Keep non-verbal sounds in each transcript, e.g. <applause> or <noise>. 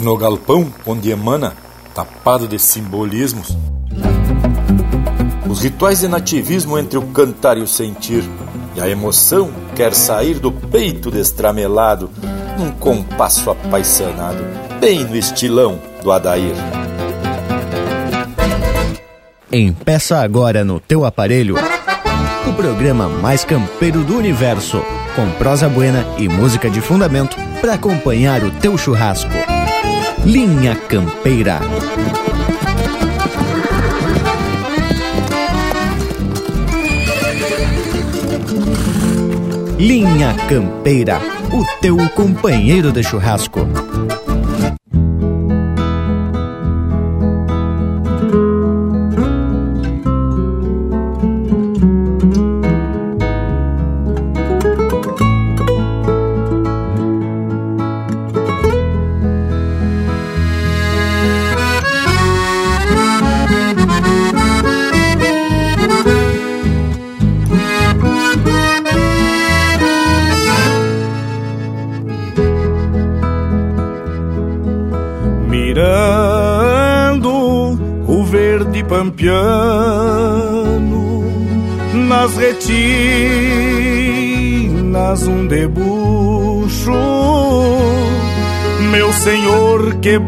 no galpão onde emana, tapado de simbolismos, os rituais de nativismo entre o cantar e o sentir, e a emoção quer sair do peito destramelado, num compasso apaixonado, bem no estilão do Adair. Empeça agora no teu aparelho o programa mais campeiro do universo, com prosa buena e música de fundamento para acompanhar o teu churrasco. Linha Campeira. Linha Campeira, o teu companheiro de churrasco.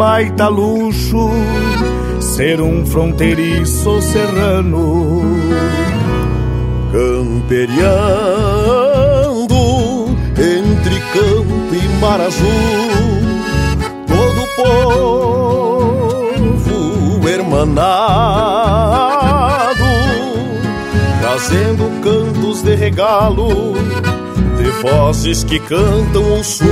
Baita luxo ser um fronteiriço serrano. Camperiando entre campo e mar azul, todo povo hermanado, trazendo cantos de regalo de vozes que cantam o sul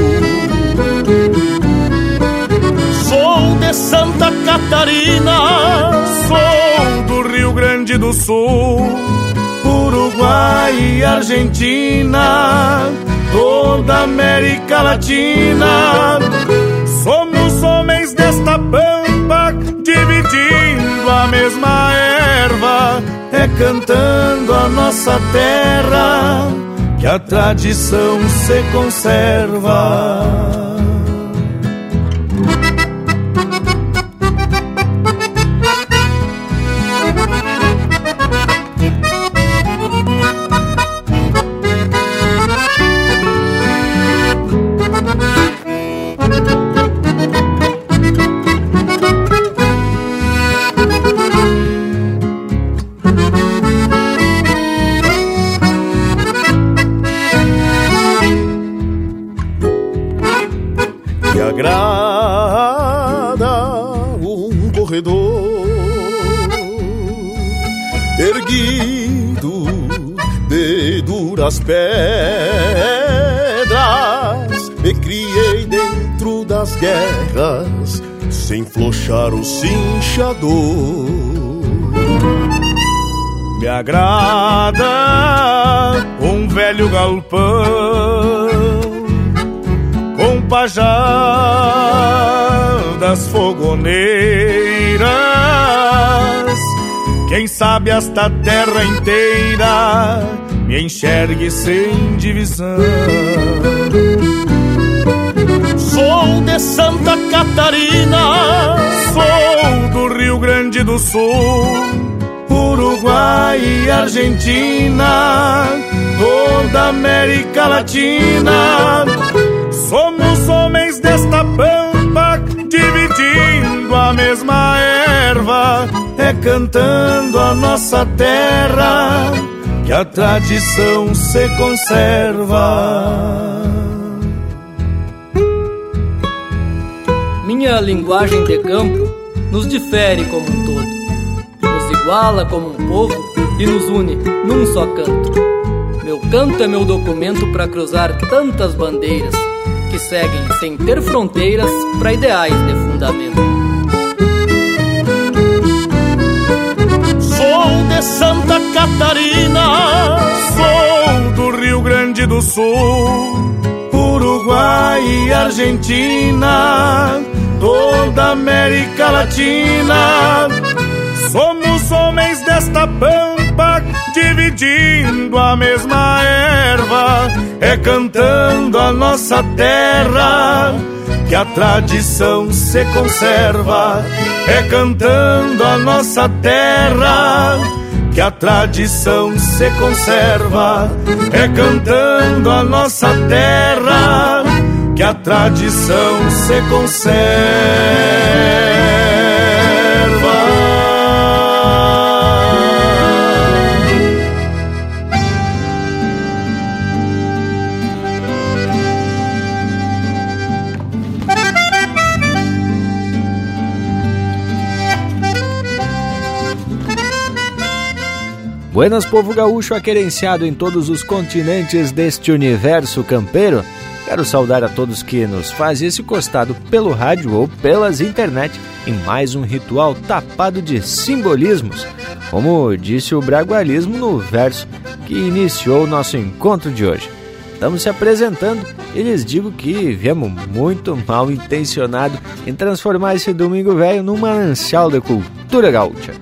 Sou de Santa Catarina, sou do Rio Grande do Sul, Uruguai e Argentina, toda América Latina. Somos homens desta pampa, dividindo a mesma erva, é cantando a nossa terra que a tradição se conserva. Flochar o cinchador. Me agrada um velho galpão com pajadas fogoneiras. Quem sabe esta terra inteira me enxergue sem divisão. Sou de Santa Catarina, sou do Rio Grande do Sul, Uruguai e Argentina, toda América Latina. Somos homens desta pampa, dividindo a mesma erva, é cantando a nossa terra que a tradição se conserva. Minha linguagem de campo nos difere como um todo, nos iguala como um povo e nos une num só canto. Meu canto é meu documento para cruzar tantas bandeiras que seguem sem ter fronteiras para ideais de fundamento. de Santa Catarina, sou do Rio Grande do Sul, Uruguai e Argentina, toda América Latina. Somos homens desta pampa, dividindo a mesma erva, é cantando a nossa terra que a tradição se conserva, é cantando a nossa terra que a tradição se conserva, é cantando a nossa terra que a tradição se conserva. Buenas, povo gaúcho aquerenciado em todos os continentes deste universo campeiro. Quero saudar a todos que nos fazem esse costado pelo rádio ou pelas internet em mais um ritual tapado de simbolismos, como disse o bragualismo no verso que iniciou o nosso encontro de hoje. Estamos se apresentando e lhes digo que viemos muito mal intencionado em transformar esse domingo velho num manancial da cultura gaúcha.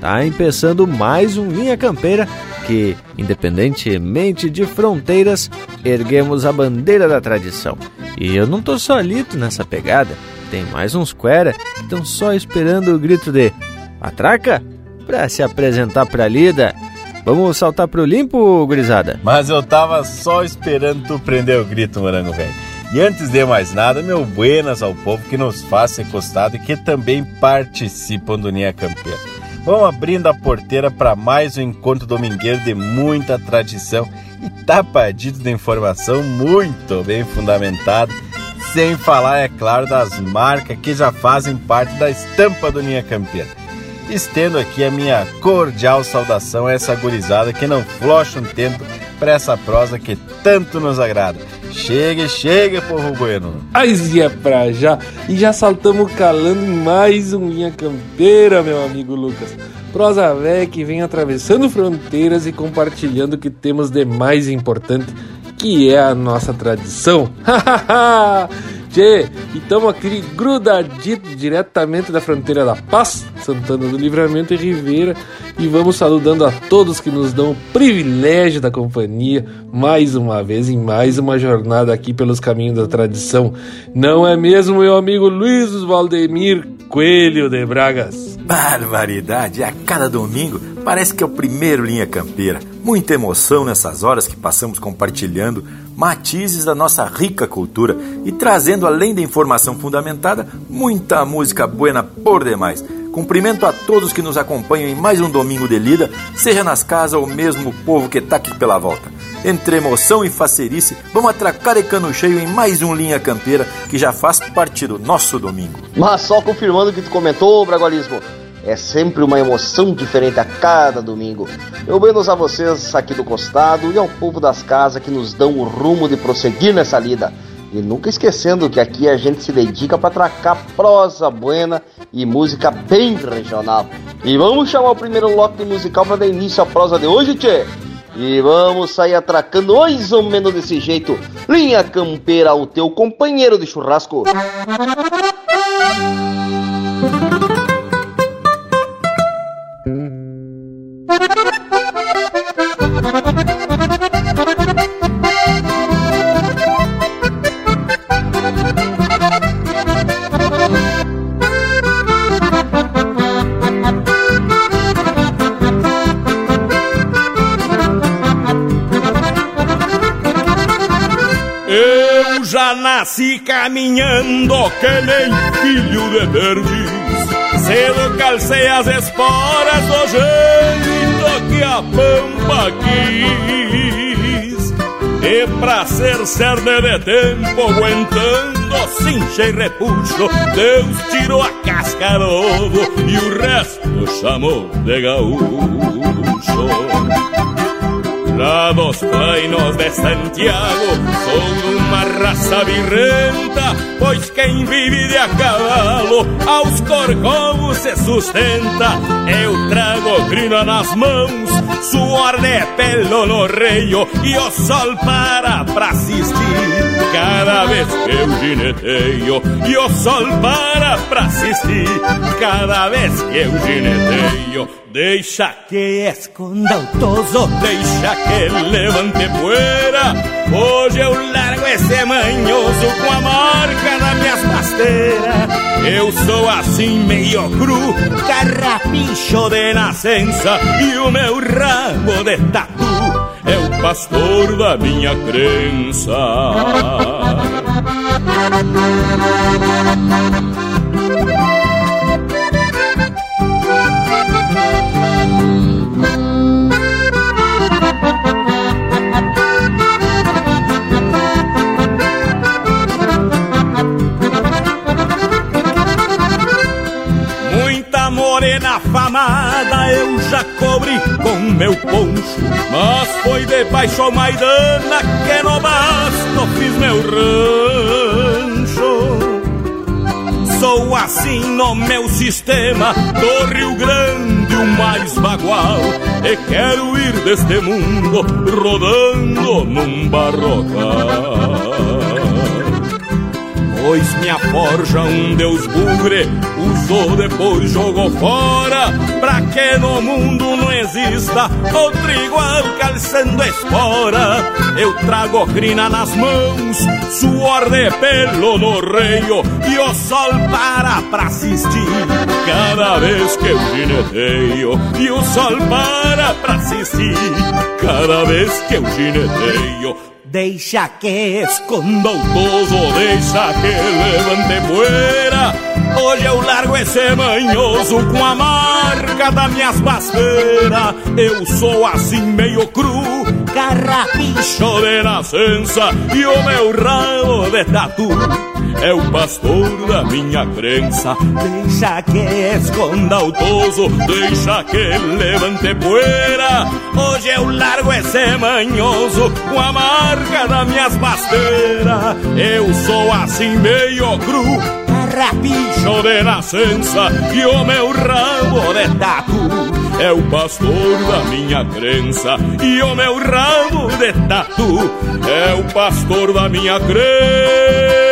Tá empeçando mais um Linha Campeira que, independentemente de fronteiras, erguemos a bandeira da tradição. E eu não tô solito nessa pegada. Tem mais uns quera que estão só esperando o grito de Atraca para se apresentar pra lida. Vamos saltar pro limpo, gurizada? Mas eu tava só esperando tu prender o grito, morango velho. E antes de mais nada, meu buenas ao povo que nos faz encostado e que também participam do Linha Campeira. Vão abrindo a porteira para mais um encontro domingueiro de muita tradição e tapadito de informação muito bem fundamentado, sem falar, é claro, das marcas que já fazem parte da estampa do Linha Campeira. Estendo aqui a minha cordial saudação a essa gurizada que não flocha um tempo para essa prosa que tanto nos agrada. Chega, chega, povo bueno. Mas é pra já. E já saltamos calando mais um Linha Campeira, meu amigo Lucas. Prosa velha que vem atravessando fronteiras e compartilhando o que temos de mais importante, que é a nossa tradição. <laughs> Tchê, e estamos aqui grudadito diretamente da fronteira da Paz, Santana do Livramento e Ribeira, e vamos saludando a todos que nos dão o privilégio da companhia mais uma vez em mais uma jornada aqui pelos caminhos da tradição. Não é mesmo, meu amigo Luiz Valdemir Coelho de Bragas? Barbaridade! A cada domingo parece que é o primeiro Linha Campeira. Muita emoção nessas horas que passamos compartilhando matizes da nossa rica cultura e trazendo, além da informação fundamentada, muita música buena por demais. Cumprimento a todos que nos acompanham em mais um domingo de lida, seja nas casas ou mesmo o povo que está aqui pela volta. Entre emoção e facerice, vamos atracar de cano cheio em mais um Linha Campeira que já faz parte do nosso domingo. Mas só confirmando o que tu comentou, Bragualismo, é sempre uma emoção diferente a cada domingo. Eu menos a vocês aqui do costado e ao povo das casas que nos dão o rumo de prosseguir nessa lida. E nunca esquecendo que aqui a gente se dedica para tracar prosa buena e música bem regional. E vamos chamar o primeiro lote musical para dar início à prosa de hoje, tchê? E vamos sair atracando mais ou menos desse jeito. Linha Campeira, o teu companheiro de churrasco. Caminhando que nem filho de perdiz Cedo calcei as esporas do jeito que a pampa quis. E pra ser cerne de tempo aguentando cincha e repuxo. Deus tirou a casca do ovo e o resto chamou de gaúcho Lá dos de Santiago Sou uma raça virrenta Pois quem vive de a cavalo Aos corcovos se sustenta. Eu trago crina nas mãos Suor de pelo no reio E o sol para pra assistir. Cada vez que eu gineteio E o sol para pra assistir. Cada vez que eu gineteio Deixa que esconda o toso, deixa que levante poeira. Hoje eu largo esse manhoso com a marca das minhas Eu sou assim meio cru, carrapicho de nascença e o meu rabo de tatu é o pastor da minha crença. Morena afamada eu já cobri com meu poncho Mas foi debaixo ao Maidana que no basto fiz meu rancho. Sou assim no meu sistema do Rio Grande o mais bagual E quero ir deste mundo rodando num barrocal Pois minha forja um deus bugre Usou depois jogou fora. Pra que no mundo não exista Outro igual calçando espora? Eu trago crina nas mãos Suor de pelo no reio E o sol para pra assistir. Cada vez que eu gineteio E o sol para pra assistir. Cada vez que eu gineteio Deixa que esconda o toso, deixa que levante poeira. Hoje eu largo esse manhoso com a marca das minhas pasteiras. Eu sou assim meio cru, carrapicho de nascença e o meu rabo de tatu é o pastor da minha crença. Deixa que esconda o toso, deixa que levante poeira. Hoje eu largo esse manhoso com a marca das minhas pasteiras. Eu sou assim meio cru, carrapicho de nascença e o meu rabo de tatu é o pastor da minha crença e o meu rabo de tatu é o pastor da minha crença.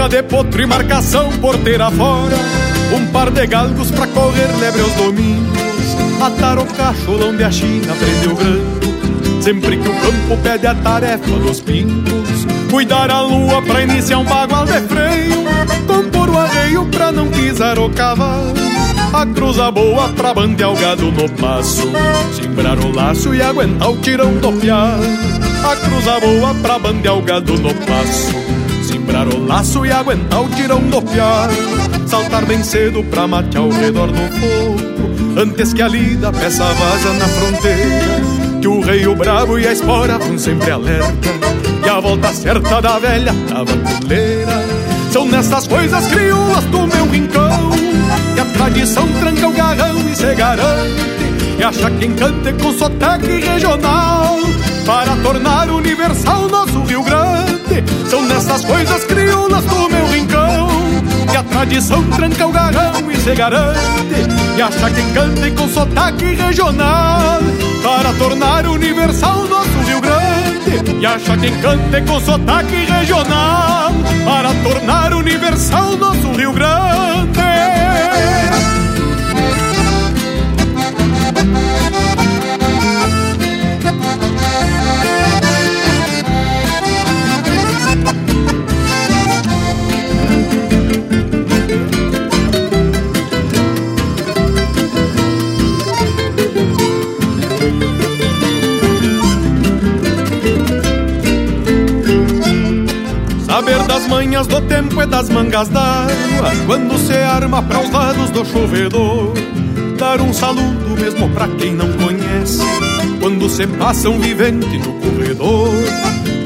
Penca de potro e marcação porteira fora. Um par de galgos pra correr lebre aos domingos. Atar o cacholão de a China prendeu granco Sempre que o campo pede a tarefa dos pingos. Cuidar a lua pra iniciar um bagual de freio. Compor o arreio pra não pisar o cavalo. A cruza boa pra bandear o gado no passo. Simbrar o laço e aguentar o tirão do piar A cruza boa pra bandear o gado no passo Simbrar o laço e aguentar o tirão do piar. Saltar bem cedo pra matear ao redor do fogo Antes que a lida peça vaza na fronteira. Que o rei, o bravo e a espora vão sempre alerta E a volta certa da velha tabaculeira São nessas coisas crioulas do meu rincão Que a tradição tranca o garrão e se garante E acha quem cante com sotaque regional Para tornar universal nosso Rio Grande são nessas coisas crioulas do meu rincão Que a tradição tranca o garrão e se garante E acha quem cante com sotaque regional Para tornar universal nosso Rio Grande E acha quem cante com sotaque regional Para tornar universal nosso Rio Grande tempo e das mangas d'água Quando se arma para os lados do chovedor Dar um saludo mesmo pra quem não conhece Quando se passa um vivente no corredor.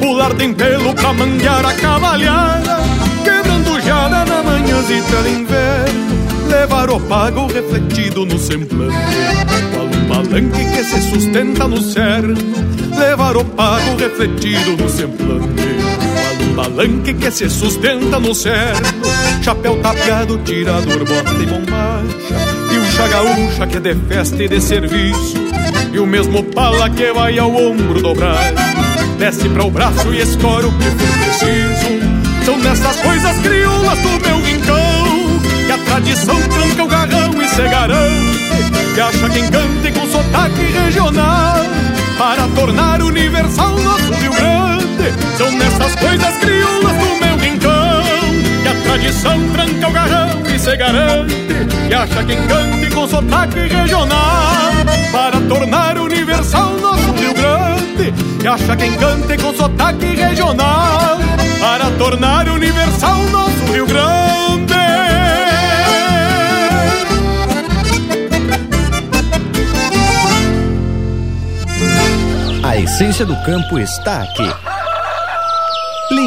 Pular de pelo pra manguear a cavalhada Quebrando jada na manhãzita de inverno. Levar o pago refletido no semblante um palanque que se sustenta no cerno, levar o pago refletido no semblante. Palanque que se sustenta no cerno, chapéu tapeado, tirador, bota e bombacha, e um chagaúcha que é de festa e de serviço, e o mesmo pala que vai ao ombro dobrar, desce para o braço e escora o que for preciso. São dessas coisas crioulas do meu rincão Que a tradição tranca o garrão e se garante Que acha quem cante com sotaque regional Para tornar universal nosso Rio Grande São dessas coisas crioulas do meu rincão Que a tradição tranca o garrão e se garante Que acha quem cante com sotaque regional Para tornar universal nosso Rio Grande Que acha quem cante com sotaque regional para tornar universal nosso Rio Grande. A essência do campo está aqui.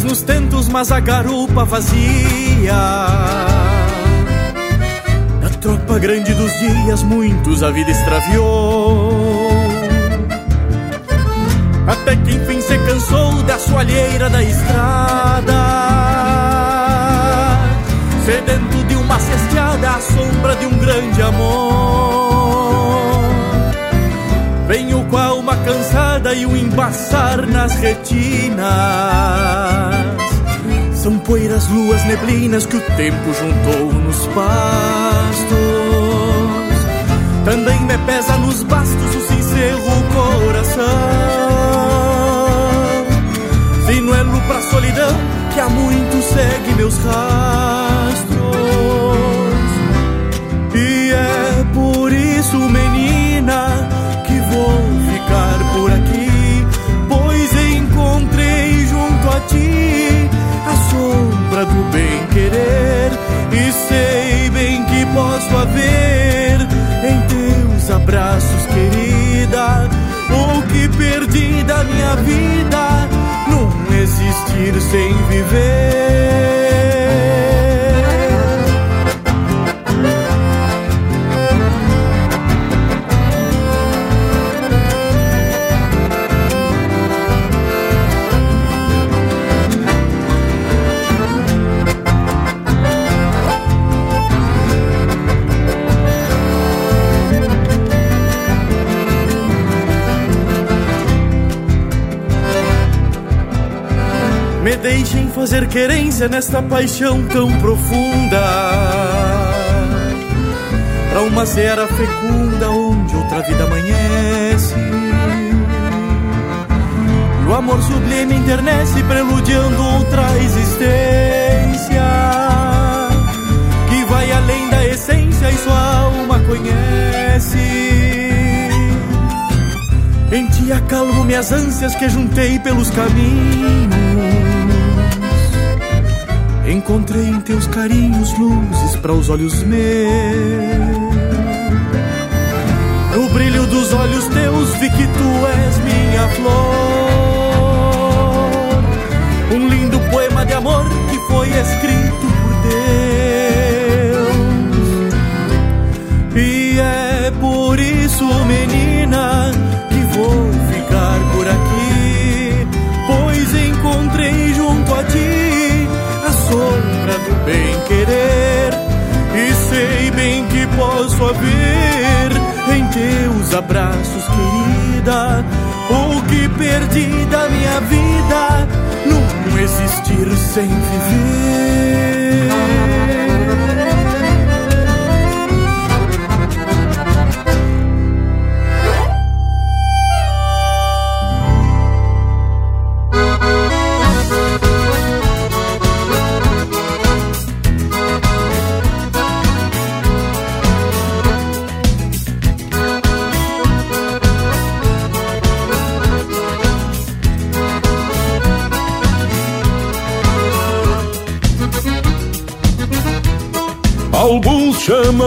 Nos tentos, mas a garupa vazia. Na tropa grande dos dias, muitos a vida extraviou. Até que enfim se cansou da soalheira da estrada. Sedento de uma cesteada à sombra de um grande amor. Com a alma cansada e o embaçar nas retinas. São poeiras, luas, neblinas que o tempo juntou nos pastos. Também me pesa nos bastos o sincero coração. Sinuelo pra solidão que há muito segue meus rastros. Ti a sombra do bem querer e sei bem que posso haver em teus abraços, querida, o que perdi da minha vida, não existir sem viver. Fazer querência nesta paixão tão profunda. Pra uma serra fecunda onde outra vida amanhece. E o amor sublime internece preludiando outra existência. Que vai além da essência e sua alma conhece. Em ti acalmo minhas ânsias que juntei pelos caminhos Encontrei em teus carinhos luzes para os olhos meus. No brilho dos olhos teus vi que tu és minha flor. Um lindo poema de amor que foi escrito por Deus. E é por isso, menina, bem querer e sei bem que posso haver em teus abraços, querida, o que perdi da minha vida num existir sem viver.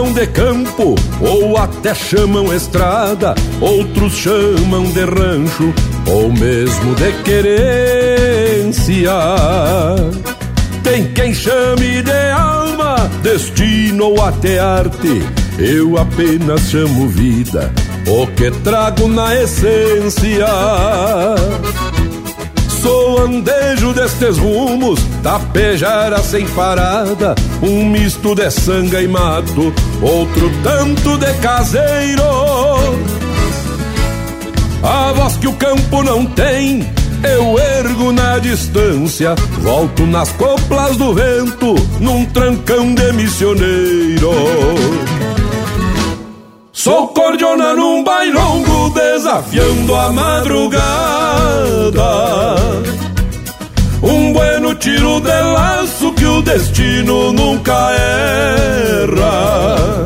Chamam de campo ou até chamam estrada, outros chamam de rancho ou mesmo de querência. Tem quem chame de alma, destino ou até arte. Eu apenas chamo vida, o que trago na essência. Sou andejo destes rumos, tapejara sem parada, um misto de sanga e mato, outro tanto de caseiro. A voz que o campo não tem, eu ergo na distância, volto nas coplas do vento, num trancão de missioneiro. Sou cordiona num bailongo desafiando a madrugada Tiro de laço que o destino nunca erra.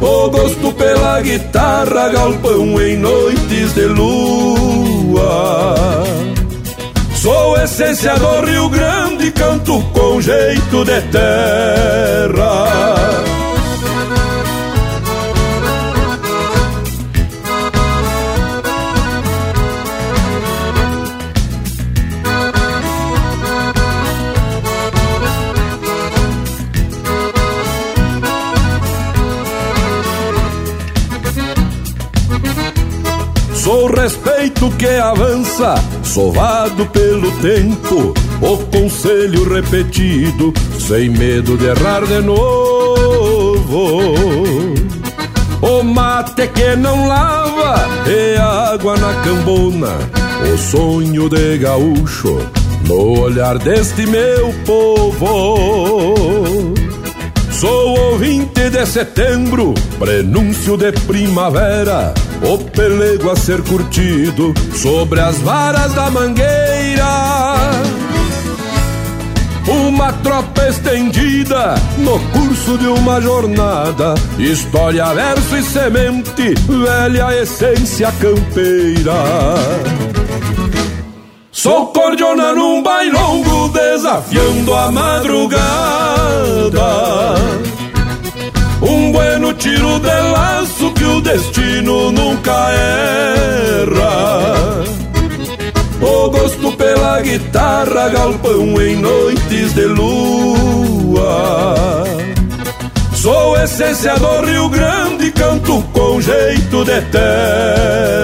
O gosto pela guitarra, galpão em noites de lua. Sou essência do Rio Grande, canto com jeito de terra respeito que avança, sovado pelo tempo, o conselho repetido, sem medo de errar de novo. O mate que não lava e água na cambona, o sonho de gaúcho no olhar deste meu povo. Sou o 20 de setembro, prenúncio de primavera, o pelego a ser curtido sobre as varas da mangueira. Uma tropa estendida no curso de uma jornada, história, verso e semente, velha essência campeira. Sou cordiona num bailongo desafiando a madrugada tiro de laço que o destino nunca erra. O gosto pela guitarra, galpão em noites de lua. Sou essência do Rio Grande, canto com jeito de terra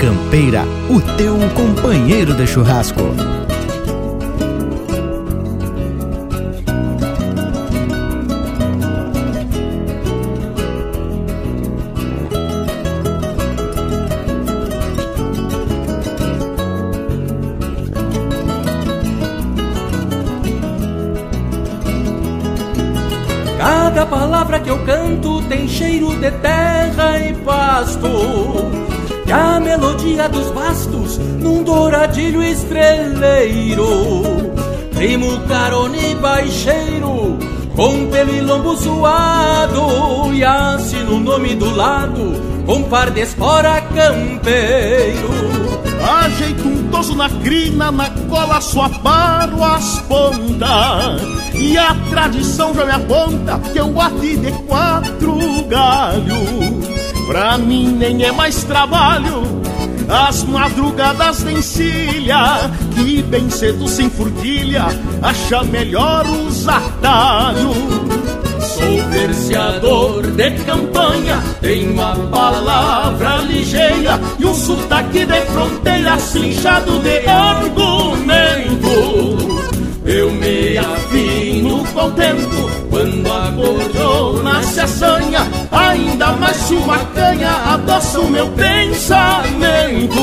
Campeira, o teu companheiro de churrasco. Cada palavra que eu canto tem cheiro de terra melodia dos bastos num douradilho estreleiro. Primo carone baixeiro, com pelo lombo suado. E assino o nome do lado, com par de espora campeiro. Ajeito um toso na crina, na cola só paro as pontas. E a tradição já me aponta que eu bati de quatro galhos. Pra mim nem é mais trabalho as madrugadas de encilha Que bem cedo sem furquilha acha melhor os atalhos Sou verseador de campanha, tenho a palavra ligeira e um sotaque de fronteira cinchado de argumento. Eu me afino com o tempo quando a cordona se assanha, ainda mais uma canha adoça o meu pensamento.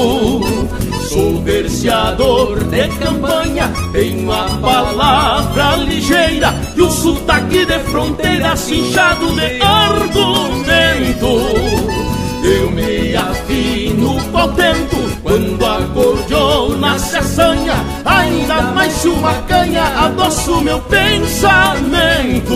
Sou verseador de campanha, tenho a palavra ligeira e o sotaque de fronteira cinchado de argumento. Eu me afino o tempo quando a cordiona se assanha, ainda se uma canha adoça o meu pensamento.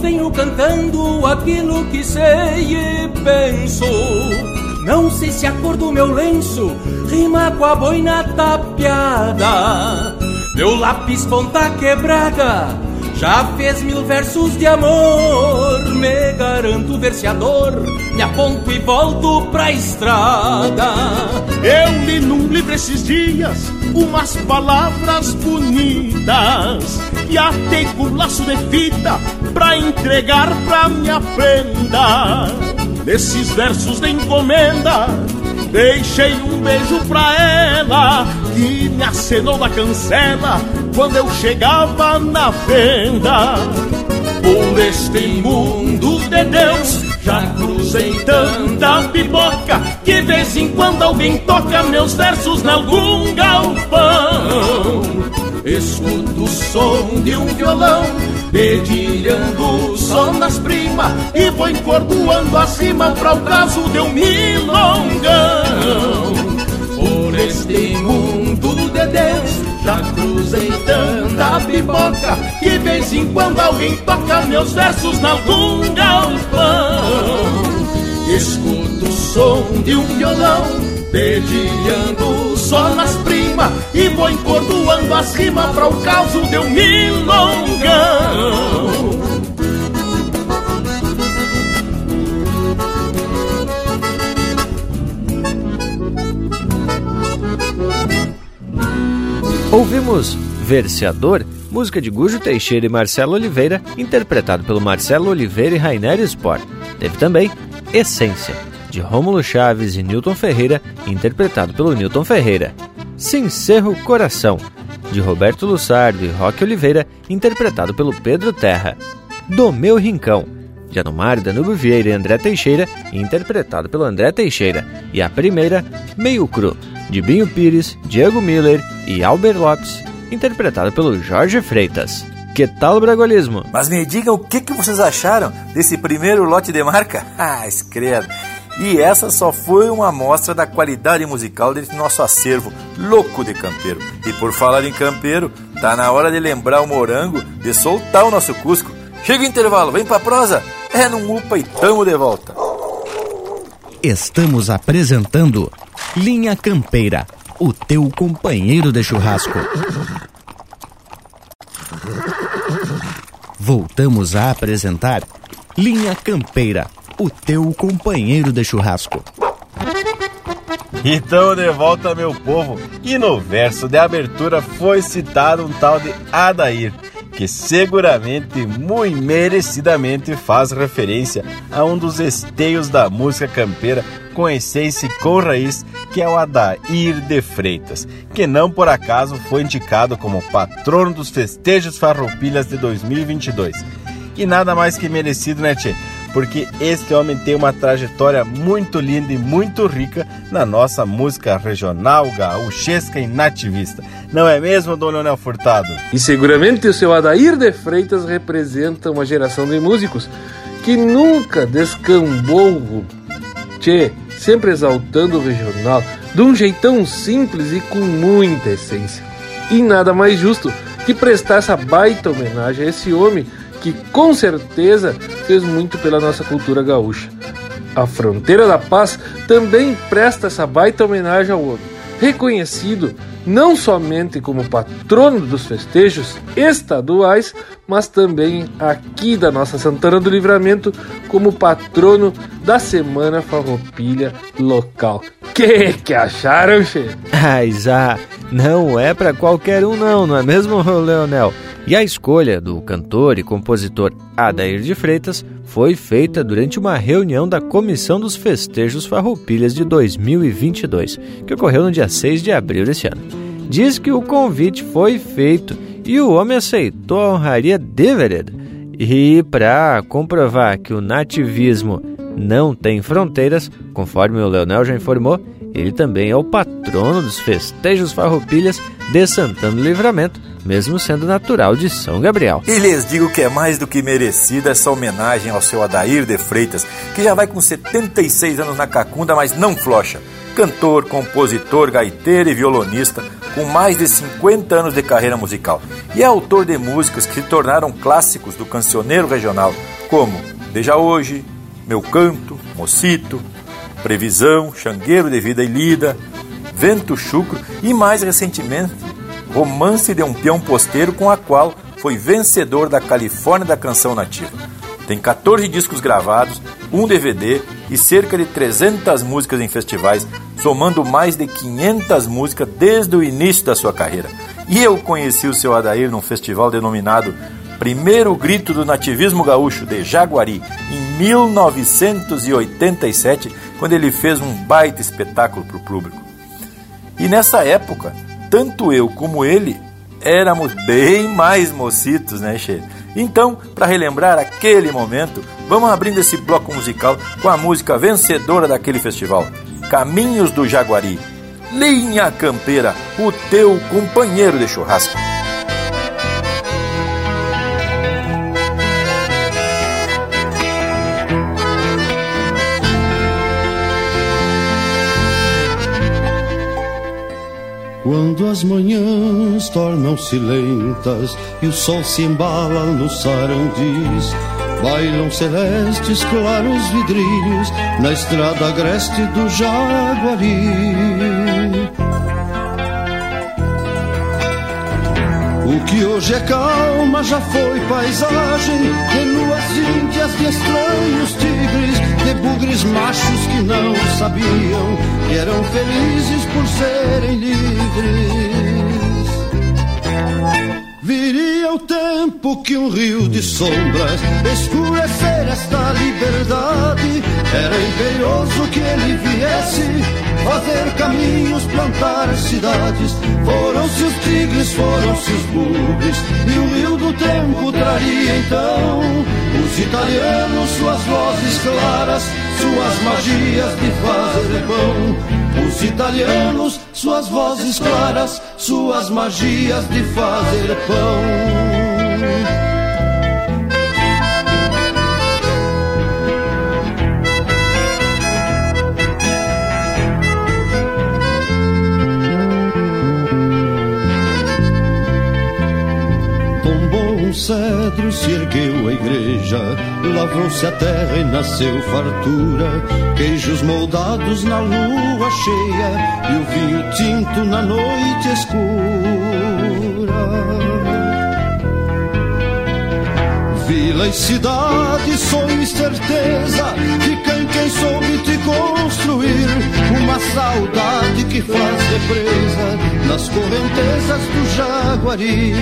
Venho cantando aquilo que sei e penso. Não sei se a cor do meu lenço rima com a boina tapeada. Meu lápis ponta quebrada já fez mil versos de amor. Me garanto verseador, me aponto e volto pra estrada. Eu li num livro esses dias umas palavras bonitas e atei com laço de fita pra entregar pra minha prenda. Nesses versos de encomenda, deixei um beijo pra ela que me acenou na cancela quando eu chegava na venda. Por este mundo de Deus, já cruzei tanta pipoca que vez em quando alguém toca meus versos em algum galpão. Escuto o som de um violão dedilhando só nas primas e vou encordoando acima para o caso de um milongão. Por este mundo de Deus já cruzei tanta pipoca que vez em quando alguém toca meus versos em algum galpão. Escuto o som de um violão dedilhando só nas primas e vou encordoando acima para o caos de um milongão. Ouvimos Verseador, música de Gujo Teixeira e Marcelo Oliveira, interpretado pelo Marcelo Oliveira e Rainer Sport. Teve também Essência, de Rômulo Chaves e Newton Ferreira, interpretado pelo Newton Ferreira. Sincerro Coração, de Roberto Lussardo e Roque Oliveira, interpretado pelo Pedro Terra. Do Meu Rincão, de Anumário Danúbio Vieira e André Teixeira, interpretado pelo André Teixeira. E a primeira, Meio Cru, de Binho Pires, Diego Miller e Albert Lopes, interpretado pelo Jorge Freitas. Que tal o bragualismo? Mas me digam o que, que vocês acharam desse primeiro lote de marca? Ah, escreve! E essa só foi uma amostra da qualidade musical desse nosso acervo louco de campeiro. E por falar em campeiro, tá na hora de lembrar o morango de soltar o nosso Cusco. Chega o intervalo, vem pra prosa. É num upa e tamo de volta. Estamos apresentando Linha Campeira, o teu companheiro de churrasco. Voltamos a apresentar Linha Campeira, o teu companheiro de churrasco. Então de volta, meu povo, e no verso de abertura foi citado um tal de Adair, que seguramente, muito merecidamente, faz referência a um dos esteios da música campeira com essência e com raiz, que é o Adair de Freitas, que não por acaso foi indicado como patrono dos festejos farroupilhas de 2022. E nada mais que merecido, né, Tchê? Porque este homem tem uma trajetória muito linda e muito rica na nossa música regional, gaúchesca e nativista. Não é mesmo, Dom Leonel Furtado? E seguramente o seu Adair de Freitas representa uma geração de músicos que nunca descambou, tchê, sempre exaltando o regional, de um jeitão simples e com muita essência. E nada mais justo que prestar essa baita homenagem a esse homem que com certeza fez muito pela nossa cultura gaúcha. A Fronteira da Paz também presta essa baita homenagem ao homem, reconhecido não somente como patrono dos festejos estaduais, mas também aqui da nossa Santana do Livramento como patrono da Semana Farroupilha local. Que que acharam, che? Ai, já, não é para qualquer um não, não é mesmo, Leonel? E a escolha do cantor e compositor Adair de Freitas foi feita durante uma reunião da Comissão dos Festejos Farroupilhas de 2022, que ocorreu no dia 6 de abril deste ano. Diz que o convite foi feito e o homem aceitou a honraria de vereda. E para comprovar que o nativismo não tem fronteiras, conforme o Leonel já informou, ele também é o patrono dos festejos farroupilhas de Santana do Livramento, mesmo sendo natural de São Gabriel. E lhes digo que é mais do que merecida essa homenagem ao seu Adair de Freitas, que já vai com 76 anos na cacunda, mas não flocha. Cantor, compositor, gaiteiro e violonista, com mais de 50 anos de carreira musical e é autor de músicas que se tornaram clássicos do cancioneiro regional, como Beija Hoje, Meu Canto, Mocito, Previsão, Xangueiro de Vida e Lida, Vento Chucro e mais recentemente Romance de um Peão Posteiro, com a qual foi vencedor da Califórnia da Canção Nativa. Tem 14 discos gravados, um DVD e cerca de 300 músicas em festivais, somando mais de 500 músicas desde o início da sua carreira. E eu conheci o seu Adair num festival denominado Primeiro Grito do Nativismo Gaúcho de Jaguari, em 1987, quando ele fez um baita espetáculo para o público. E nessa época, tanto eu como ele éramos bem mais mocitos, né, Che? Então, para relembrar aquele momento, vamos abrindo esse bloco musical com a música vencedora daquele festival, Caminhos do Jaguari. Linha Campeira, o teu companheiro de churrasco. Quando as manhãs tornam-se lentas e o sol se embala nos sarandis, bailam celestes claros vidrinhos na estrada agreste do Jaguari. O que hoje é calma já foi paisagem de nuas índias de estranhos tigres de bugres machos que não sabiam que eram felizes por serem livres. Tempo que um rio de sombras escurecer esta liberdade. Era imperioso que ele viesse fazer caminhos, plantar cidades. Foram-se os tigres, foram-se os bugres, e o rio do tempo traria então os italianos, suas vozes claras, suas magias de fazer pão. Os italianos, suas vozes claras, suas magias de fazer pão. Cedro se ergueu a igreja, lavrou-se a terra e nasceu fartura, queijos moldados na lua cheia e o vinho tinto na noite escura. Vila e cidade, sonho e certeza, fica em quem soube te construir uma saudade que faz represa nas correntezas do Jaguari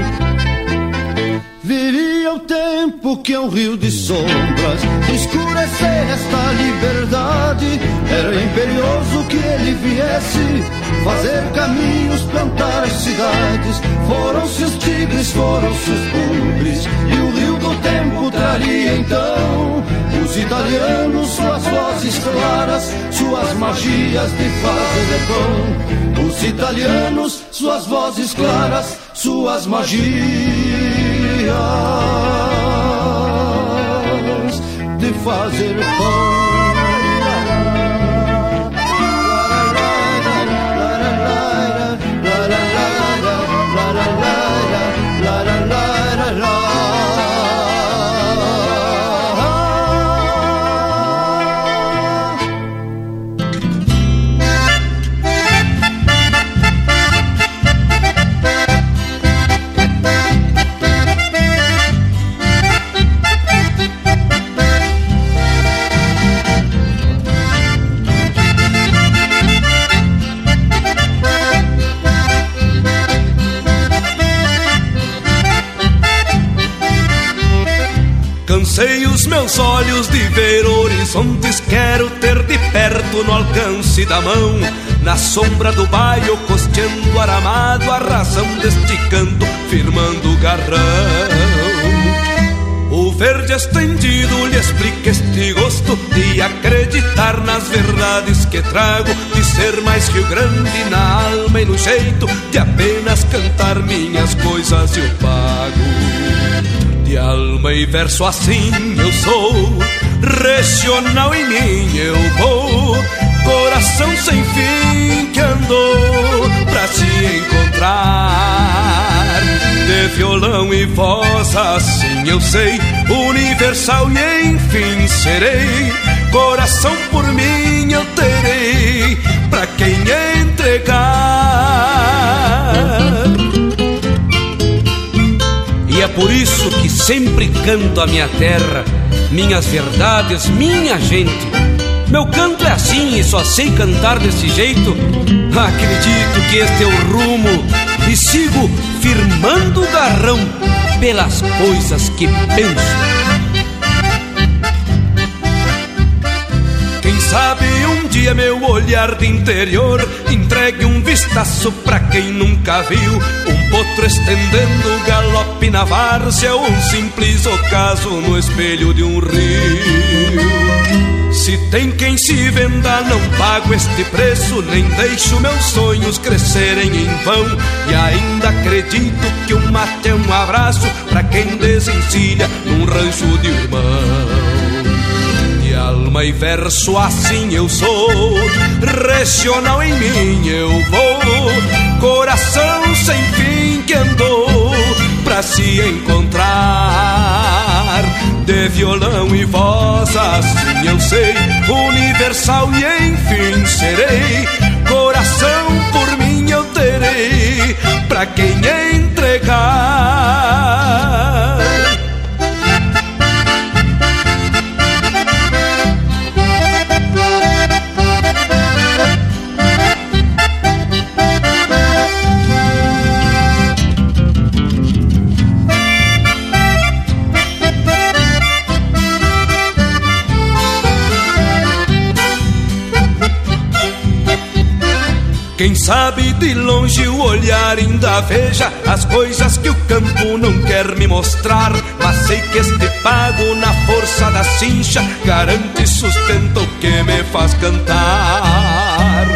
Viria o tempo que é um rio de sombras escurecer esta liberdade. Era imperioso que ele viesse fazer caminhos, plantar cidades. Foram-se os tigres, foram-se os bugres, e o rio tempo traria então os italianos, suas vozes claras, suas magias de fazer pão. Os italianos, suas vozes claras, suas magias de fazer pão. Os olhos de ver horizontes, quero ter de perto no alcance da mão. Na sombra do baio, costeando aramado, a razão deste canto, firmando o garrão. O verde estendido lhe explica este gosto de acreditar nas verdades que trago, de ser mais Rio Grande na alma e no jeito, de apenas cantar minhas coisas eu pago. De alma e verso assim eu sou, regional em mim eu vou, coração sem fim que andou pra se encontrar. De violão e voz assim eu sei, universal e enfim serei, coração por mim eu terei, pra quem entregar. E é por isso que sempre canto a minha terra, minhas verdades, minha gente. Meu canto é assim e só sei cantar desse jeito. Acredito que este é o rumo e sigo firmando o garrão pelas coisas que penso. Quem sabe um dia meu olhar de interior entregue um vistaço pra quem nunca viu potro estendendo galope na várzea um simples ocaso no espelho de um rio. Se tem quem se venda, não pago este preço, nem deixo meus sonhos crescerem em vão. E ainda acredito que o mate é um abraço para quem desencilha num rancho de irmão. Alma e verso assim eu sou, regional em mim eu vou, coração sem fim que andou pra se encontrar de violão e voz, assim eu sei, universal e enfim serei. Coração por mim eu terei, pra quem entregar. Quem sabe de longe o olhar ainda veja as coisas que o campo não quer me mostrar. Mas sei que este pago na força da cincha garante e sustenta o que me faz cantar.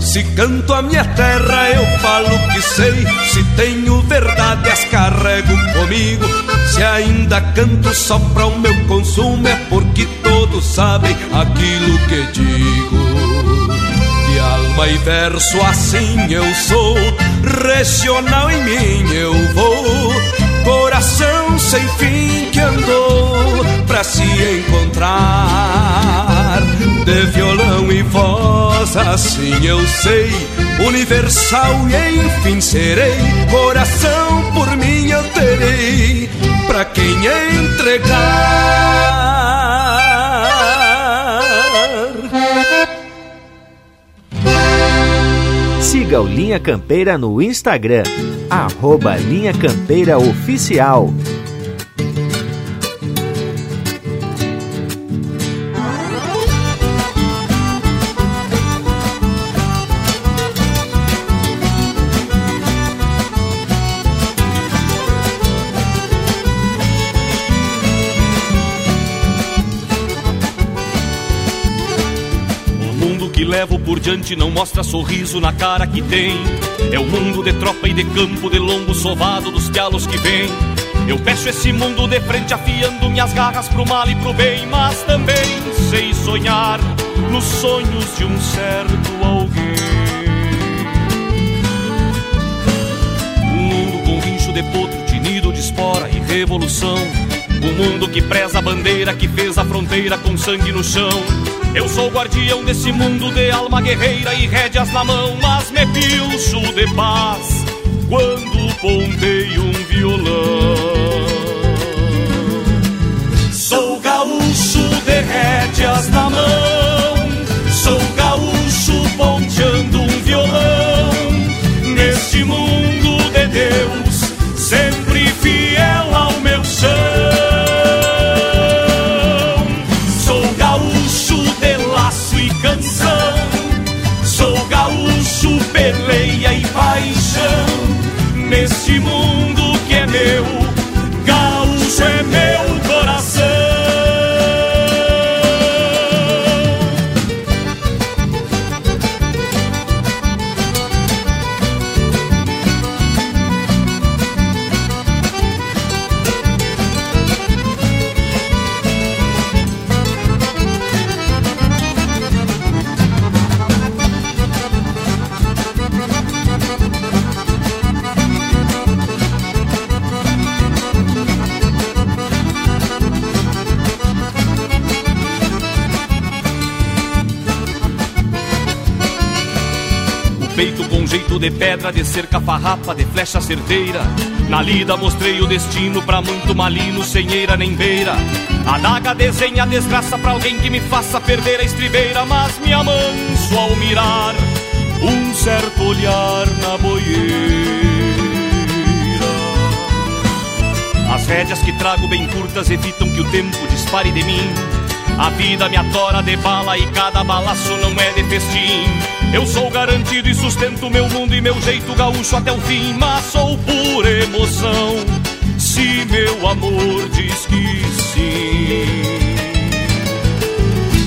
Se canto a minha terra, eu falo que sei. Se tenho verdade, as carrego comigo. Se ainda canto só para o meu consumo, é porque todos sabem aquilo que digo alma e verso assim eu sou, regional em mim eu vou, coração sem fim que andou pra se encontrar. De violão e voz assim eu sei, universal e enfim serei, coração por mim eu terei, pra quem entregar. Siga o Linha Campeira no Instagram, arroba Linha Campeira Oficial. Levo por diante não mostra sorriso na cara que tem. É o mundo de tropa e de campo, de lombo sovado dos pialos que vem. Eu peço esse mundo de frente, afiando minhas garras pro mal e pro bem, mas também sei sonhar nos sonhos de um certo alguém. Um mundo com rincho de potro, tinido de espora e revolução. O mundo que preza a bandeira que fez a fronteira com sangue no chão. Eu sou guardião desse mundo de alma guerreira e rédeas na mão, mas me pilcho de paz quando ponteio um violão. Sou gaúcho de rédeas na mão, sou gaúcho ponteando um violão. Neste mundo pedra, de cerca farrapa, de flecha certeira. Na lida mostrei o destino pra muito malino, sem eira nem beira. A daga desenha a desgraça pra alguém que me faça perder a estribeira, mas me amanso ao mirar um certo olhar na boieira. As rédeas que trago bem curtas evitam que o tempo dispare de mim. A vida me atora de bala e cada balaço não é de festim. Eu sou garantido e sustento meu mundo e meu jeito gaúcho até o fim, mas sou por emoção. Se meu amor diz que sim.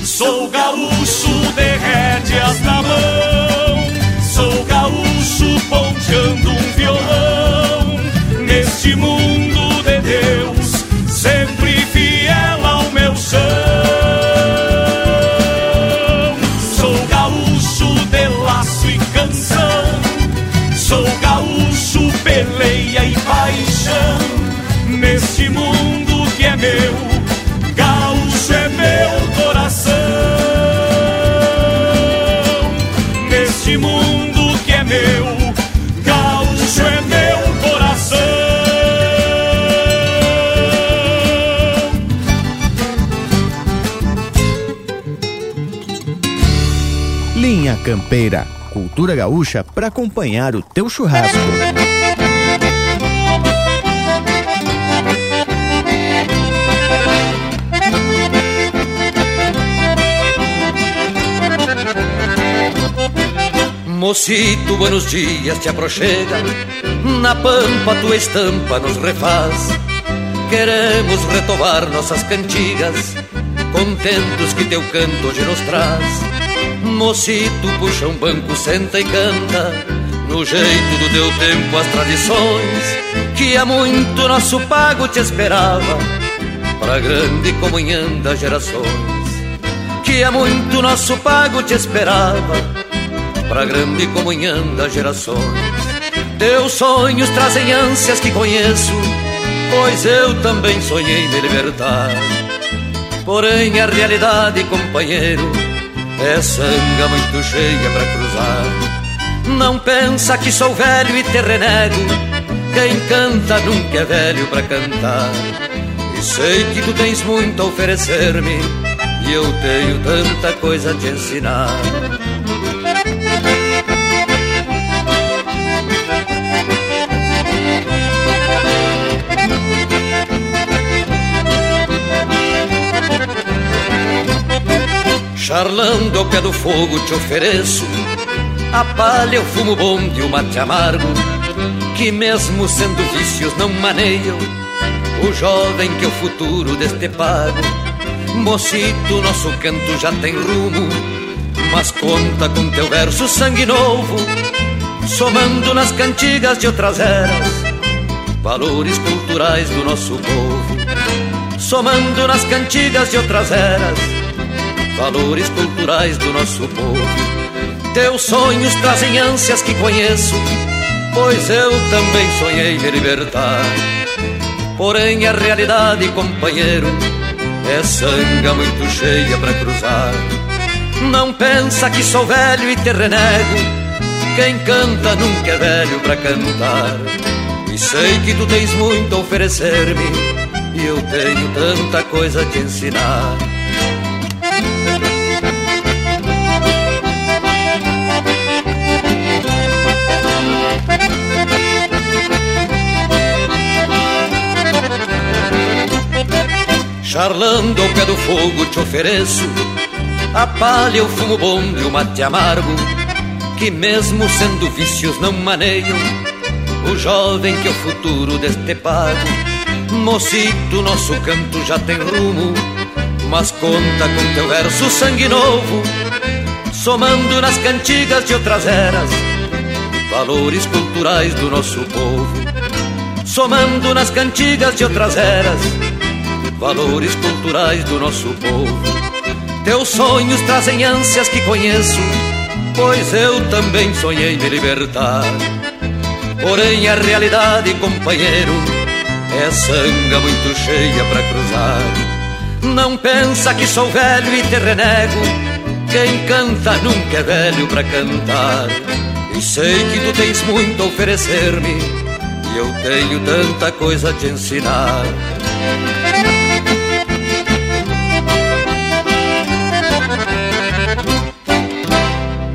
Sou gaúcho de rédeas na mão, sou gaúcho ponteando um violão neste mundo de Deus, sempre fiel ao meu chão. Campeira, cultura gaúcha para acompanhar o teu churrasco. Mocito, buenos dias, te aproxega. Na pampa tua estampa nos refaz. Queremos retovar nossas cantigas Contentos que teu canto hoje nos traz Mocito, puxa um banco, senta e canta No jeito do teu tempo as tradições Que há muito nosso pago te esperava Pra grande comunhão das gerações. Que há muito nosso pago te esperava Pra grande comunhão das gerações. Teus sonhos trazem ânsias que conheço Pois eu também sonhei me libertar. Porém a realidade, companheiro É sanga muito cheia pra cruzar. Não pensa que sou velho e te renego Quem canta nunca é velho pra cantar. E sei que tu tens muito a oferecer-me. E eu tenho tanta coisa a te ensinar Charlando ao pé do fogo te ofereço A palha, o fumo bom de um mate amargo Que mesmo sendo vícios não maneiam O jovem que é o futuro deste pago. Mocito, nosso canto já tem rumo Mas conta com teu verso sangue novo Somando nas cantigas de outras eras Valores culturais do nosso povo. Somando nas cantigas de outras eras valores culturais do nosso povo. Teus sonhos trazem ânsias que conheço, pois eu também sonhei me libertar. Porém a realidade, companheiro, é sanga muito cheia para cruzar. Não pensa que sou velho e te renego, quem canta nunca é velho para cantar. E sei que tu tens muito a oferecer-me, e eu tenho tanta coisa a te ensinar. Charlando ao pé do fogo te ofereço A palha, o fumo bom e o mate amargo Que mesmo sendo vícios não maneiam O jovem que é o futuro deste pago. Mocito, nosso canto já tem rumo Mas conta com teu verso sangue novo Somando nas cantigas de outras eras Valores culturais do nosso povo. Somando nas cantigas de outras eras valores culturais do nosso povo. Teus sonhos trazem ânsias que conheço, pois eu também sonhei me libertar. Porém, a realidade, companheiro, é sanga muito cheia para cruzar. Não pensa que sou velho e te renego, quem canta nunca é velho para cantar. E sei que tu tens muito a oferecer-me E eu tenho tanta coisa a te ensinar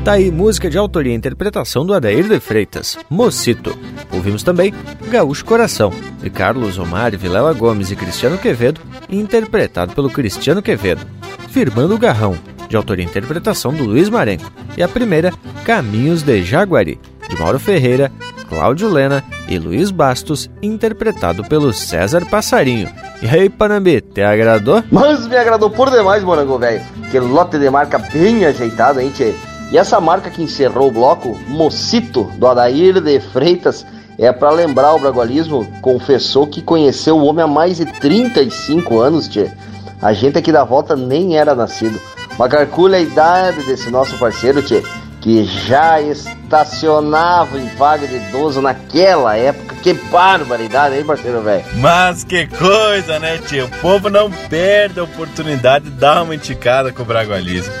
Tá aí música de autoria e interpretação do Adair de Freitas, Mocito. Ouvimos também Gaúcho Coração, de Carlos Omar, Vilela Gomes e Cristiano Quevedo, interpretado pelo Cristiano Quevedo. Firmando o Garrão, de autoria e interpretação do Luiz Marenco. E a primeira, Caminhos de Jaguari, de Mauro Ferreira, Cláudio Lena e Luiz Bastos, interpretado pelo César Passarinho. E aí, Panambi, te agradou? Mas me agradou por demais, morango velho. Que lote de marca bem ajeitado, hein, tchê? E essa marca que encerrou o bloco, Mocito, do Adair de Freitas, é para lembrar o Bragualismo, confessou que conheceu o homem há mais de 35 anos, tchê. A gente aqui da volta nem era nascido. Uma calcula a idade desse nosso parceiro, tchê, que já estacionava em vaga de idoso naquela época. Que barbaridade, hein, parceiro velho? Mas que coisa, né, tio? O povo não perde a oportunidade de dar uma indicada com o Bragualismo.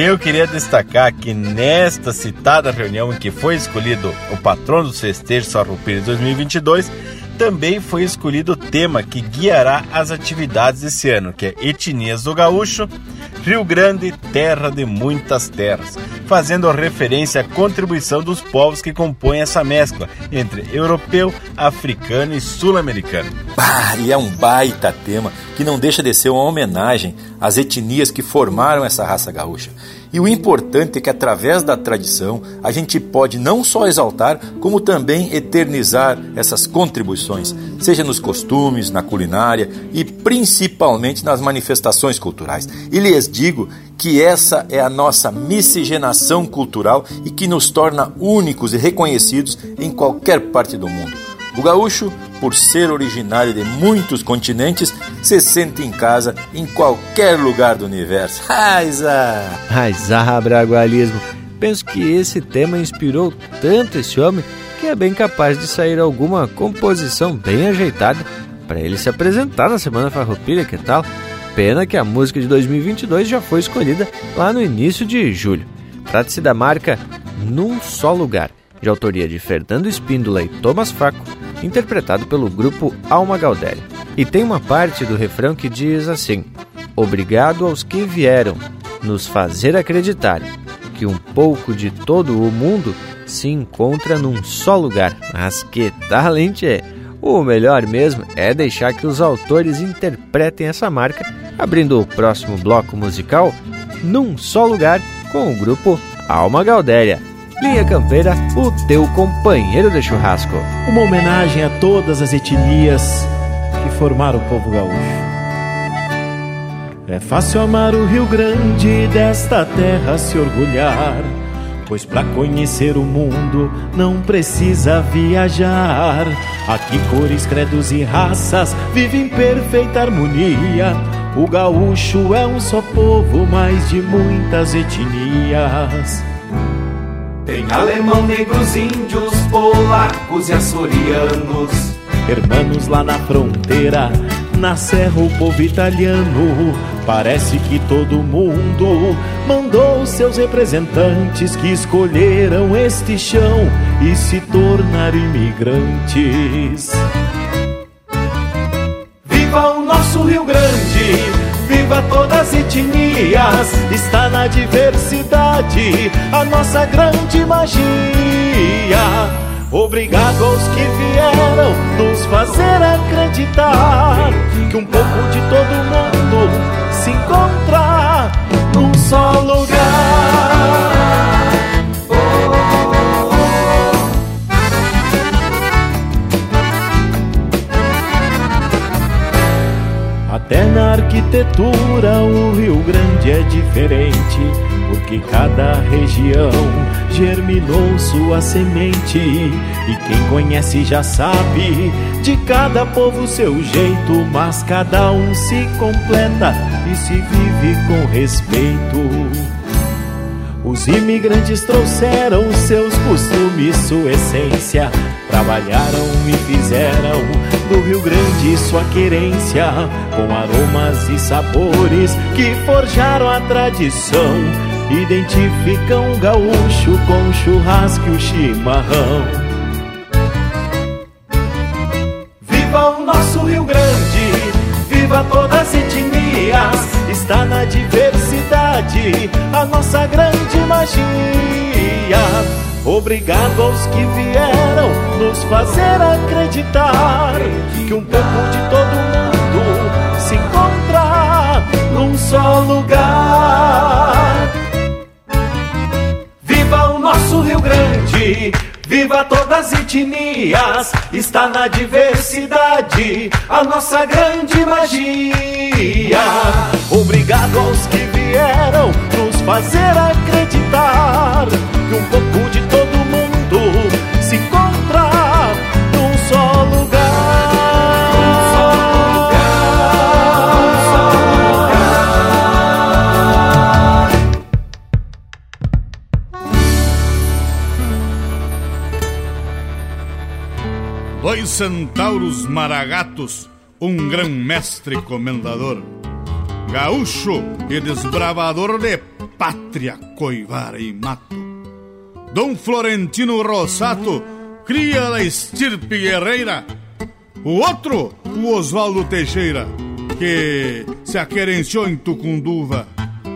Eu queria destacar que nesta citada reunião em que foi escolhido o patrono dos festejos Farroupilha 2022, também foi escolhido o tema que guiará as atividades desse ano, que é Etnias do Gaúcho, Rio Grande, terra de muitas terras, fazendo referência à contribuição dos povos que compõem essa mescla entre europeu, africano e sul-americano. Ah, e é um baita tema que não deixa de ser uma homenagem às etnias que formaram essa raça gaúcha. E o importante é que, através da tradição, a gente pode não só exaltar, como também eternizar essas contribuições, seja nos costumes, na culinária e principalmente nas manifestações culturais. E lhes digo que essa é a nossa miscigenação cultural e que nos torna únicos e reconhecidos em qualquer parte do mundo. O gaúcho, por ser originário de muitos continentes, se sente em casa em qualquer lugar do universo. Aiza! Aiza, bragualismo! Penso que esse tema inspirou tanto esse homem que é bem capaz de sair alguma composição bem ajeitada para ele se apresentar na Semana Farroupilha, que tal? Pena que a música de 2022 já foi escolhida lá no início de julho. Trata-se da marca Num Só Lugar, de autoria de Fernando Espíndola e Thomas Faco, interpretado pelo grupo Alma Galdéria. E tem uma parte do refrão que diz assim: Obrigado aos que vieram nos fazer acreditar que um pouco de todo o mundo se encontra num só lugar. Mas que talento é! O melhor mesmo é deixar que os autores interpretem essa marca, abrindo o próximo bloco musical num só lugar com o grupo Alma Galdéria. Linha Campeira, o teu companheiro de churrasco. Uma homenagem a todas as etnias que formaram o povo gaúcho. É fácil amar o Rio Grande, desta terra se orgulhar. Pois para conhecer o mundo não precisa viajar. Aqui cores, credos e raças vivem em perfeita harmonia. O gaúcho é um só povo, mais de muitas etnias. Tem alemão, negros, índios, polacos e açorianos. Hermanos lá na fronteira, na serra o povo italiano. Parece que todo mundo mandou seus representantes que escolheram este chão e se tornaram imigrantes. Viva o nosso Rio Grande! Viva todas as etnias, está na diversidade a nossa grande magia. Obrigado aos que vieram nos fazer acreditar que um pouco de todo mundo se encontra num só lugar. Até na arquitetura o Rio Grande é diferente, porque cada região germinou sua semente. E quem conhece já sabe de cada povo seu jeito, mas cada um se completa e se vive com respeito. Os imigrantes trouxeram seus costumes, sua essência, trabalharam e fizeram do Rio Grande sua querência, com aromas e sabores que forjaram a tradição identificam um gaúcho com churrasco e o chimarrão. Viva o nosso Rio Grande, viva todas as etnias, está na diversidade a nossa grande magia. Obrigado aos que vieram nos fazer acreditar que um pouco de todo mundo se encontra num só lugar. Viva o nosso Rio Grande! Viva todas as etnias, está na diversidade a nossa grande magia. Obrigado aos que vieram nos fazer acreditar que um pouco de Dois centauros maragatos, um grão-mestre comendador, gaúcho e desbravador de pátria, coivara e mato. Dom Florentino Rossato, cria da estirpe guerreira. O outro, o Oswaldo Teixeira, que se aquerenciou em Tucunduva,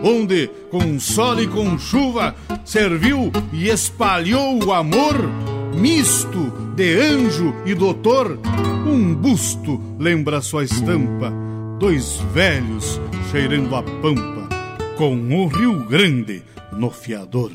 onde, com sol e com chuva, serviu e espalhou o amor misto de anjo e doutor. Um busto lembra sua estampa, dois velhos cheirando a pampa, com o Rio Grande no fiador.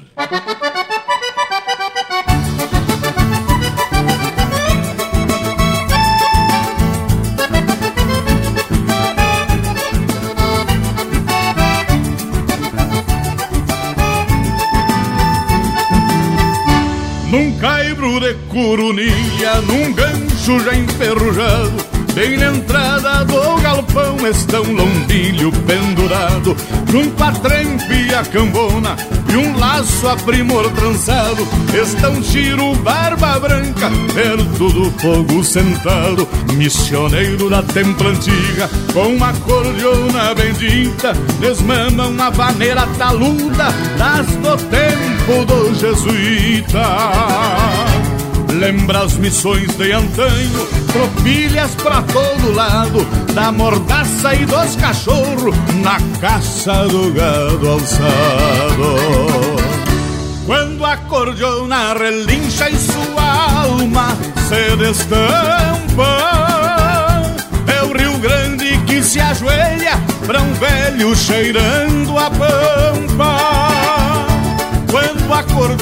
De curunilha, num gancho já enferrujado. Bem na entrada do galpão está um lombilho pendurado. Junto à trempe a cambona e um laço a primor trançado Está um tiro barba branca perto do fogo sentado. Missioneiro da templa antiga com uma cordiona bendita Desmama uma vaneira taluda das do tempo do jesuíta Lembra as missões de antanho, tropilhas pra todo lado, da mordaça e dos cachorros, na caça do gado alçado. Quando a cordiona relincha e sua alma se destampa, é o Rio Grande que se ajoelha pra um velho cheirando a pampa.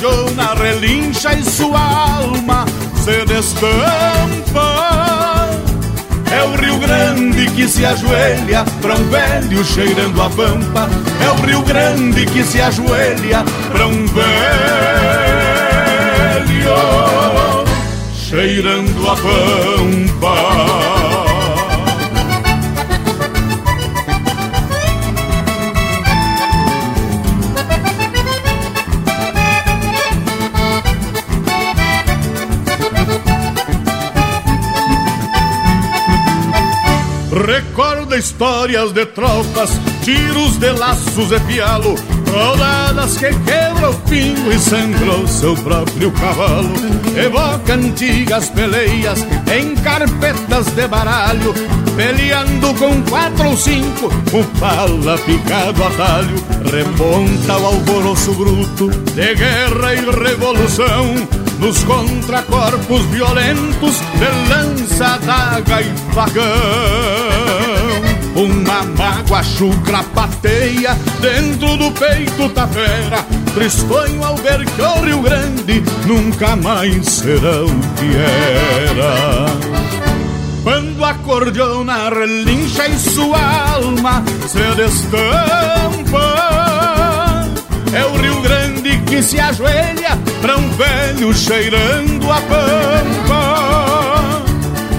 A cordiona relincha e sua alma se destampa. É o Rio Grande que se ajoelha pra um velho cheirando a pampa. É o Rio Grande que se ajoelha pra um velho cheirando a pampa Recorda histórias de tropas, tiros de laços e pialo, rodadas que quebra o pingo e sangrou seu próprio cavalo. Evoca antigas peleias em carpetas de baralho, peleando com quatro ou cinco, o pala picado a talho. Remonta o alvoroço bruto de guerra e revolução nos contracorpos violentos de lança, daga e facão. Uma mágoa chucra pateia dentro do peito tapera, tristonho ao ver que o Rio Grande nunca mais será o que era. Quando a cordiona relincha e sua alma se destampa, é o Rio que se ajoelha pra um velho cheirando a pampa.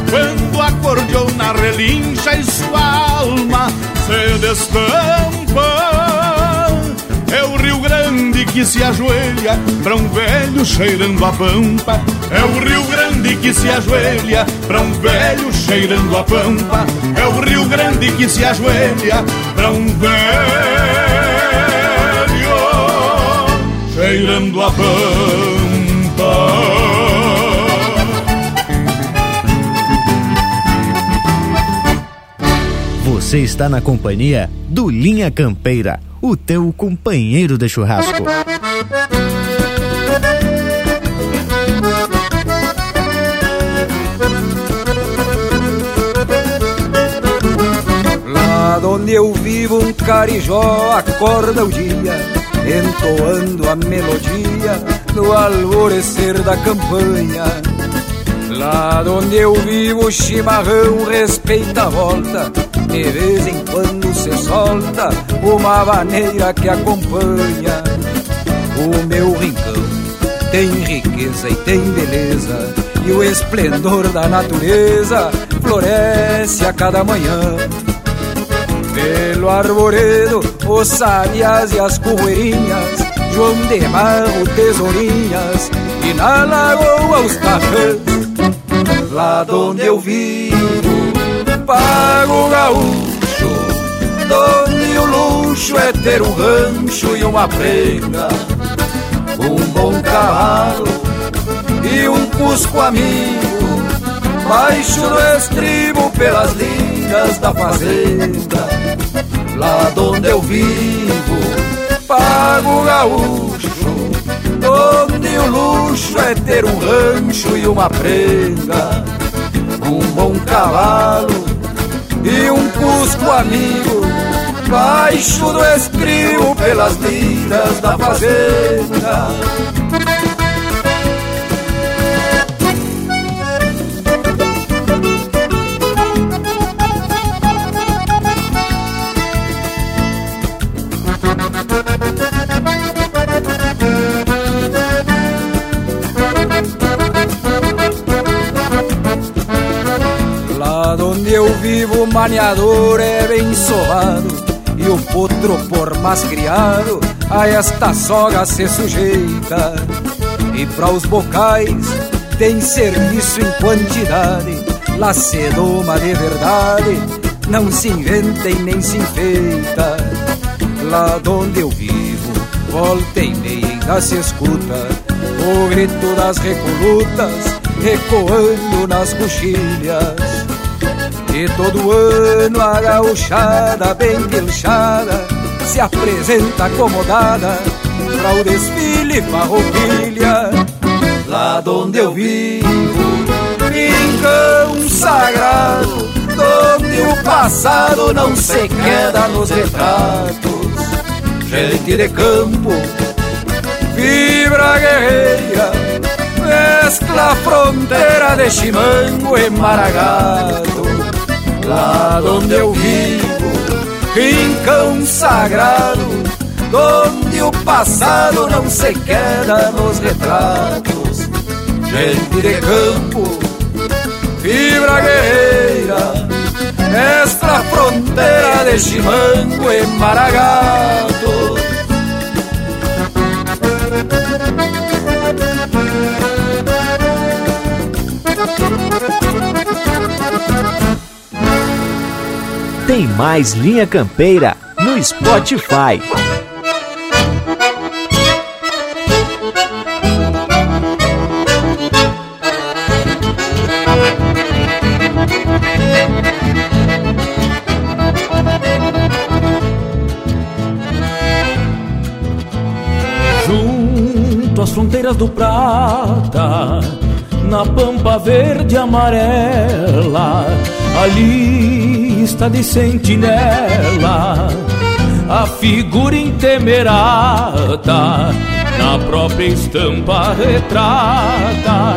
Quando a cordiona relincha e sua alma se destampa, é o Rio Grande que se ajoelha pra um velho cheirando a pampa. É o Rio Grande que se ajoelha pra um velho cheirando a pampa. É o Rio Grande que se ajoelha pra um velho beirando a pampa. Você está na companhia do Linha Campeira, o teu companheiro de churrasco. Lá onde eu vivo um carijó acorda o dia Entoando a melodia no alvorecer da campanha. Lá onde eu vivo o chimarrão respeita a volta De vez em quando se solta uma maneira que acompanha. O meu rincão tem riqueza e tem beleza E o esplendor da natureza floresce a cada manhã pelo arvoredo, os sábias e as correirinhas, João de Barro, tesourinhas, e na lagoa os cafés. Lá onde eu vivo, pago gaúcho, donde o luxo é ter um rancho e uma prenga, um bom cavalo e um cusco amigo, baixo do estribo pelas linhas da fazenda lá onde eu vivo, pago gaúcho, onde o luxo é ter um rancho e uma prenda, um bom cavalo e um cusco amigo, baixo do estribo pelas lindas da fazenda. Eu vivo o maniador é bem sovado. E o potro por mais criado a esta soga se sujeita. E para os bocais tem serviço em quantidade. Lá se doma de verdade Não se inventa e nem se enfeita. Lá onde eu vivo, volta e meia ainda se escuta O grito das recolutas ecoando nas coxilhas e todo ano a gauchada bem pilchada Se apresenta acomodada Pra o desfile farroupilha. Lá onde eu vivo Rincão sagrado Onde o passado não se queda nos retratos. Gente de campo Fibra guerreira Mescla fronteira de chimango e maragado lá onde eu vivo, rincão sagrado, onde o passado não se queda nos retratos. Gente de campo, fibra guerreira, extra fronteira de chimango e maragato. Tem mais Linha Campeira no Spotify. Junto às fronteiras do Prata, na pampa verde amarela, ali vista de sentinela, a figura intemerata, na própria estampa retrata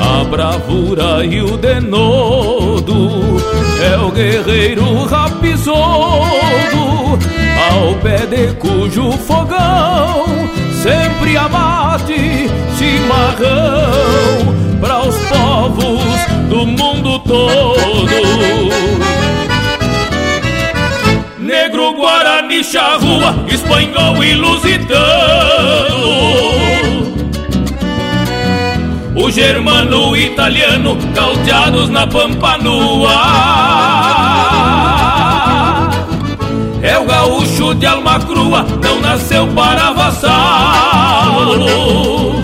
a bravura e o denodo, é o guerreiro rapizoso, ao pé de cujo fogão sempre abate chimarrão para os povos do mundo todo negro, guarani, charrua, espanhol e lusitano. O germano, o italiano, caldeados na pampa nua. De alma crua, não nasceu para vassar. cavalo.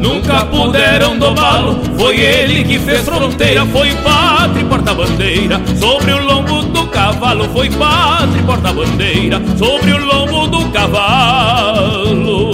Nunca puderam domá-lo, foi ele que fez fronteira, foi pátria e porta-bandeira sobre o lombo do cavalo, foi pátria e porta-bandeira sobre o lombo do cavalo.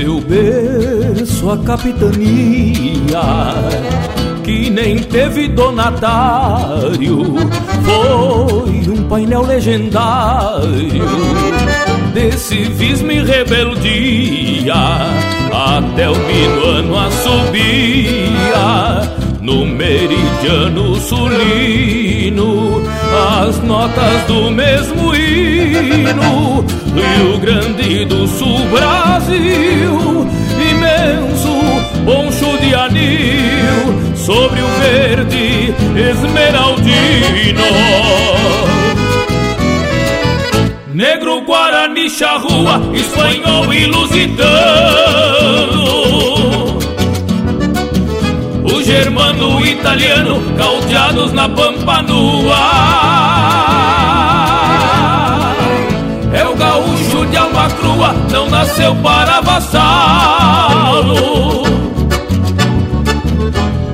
Seu berço a capitania que nem teve donatário foi um painel legendário de civismo e rebeldia. Até o minuano assobia no meridiano sulino. As notas do mesmo Rio Grande do Sul, Brasil imenso poncho de anil sobre o verde esmeraldino. Negro, Guarani, Charrua, Espanhol e Lusitano. O germano, italiano, caldeados na pampa nua de alma crua, não nasceu para vassalo.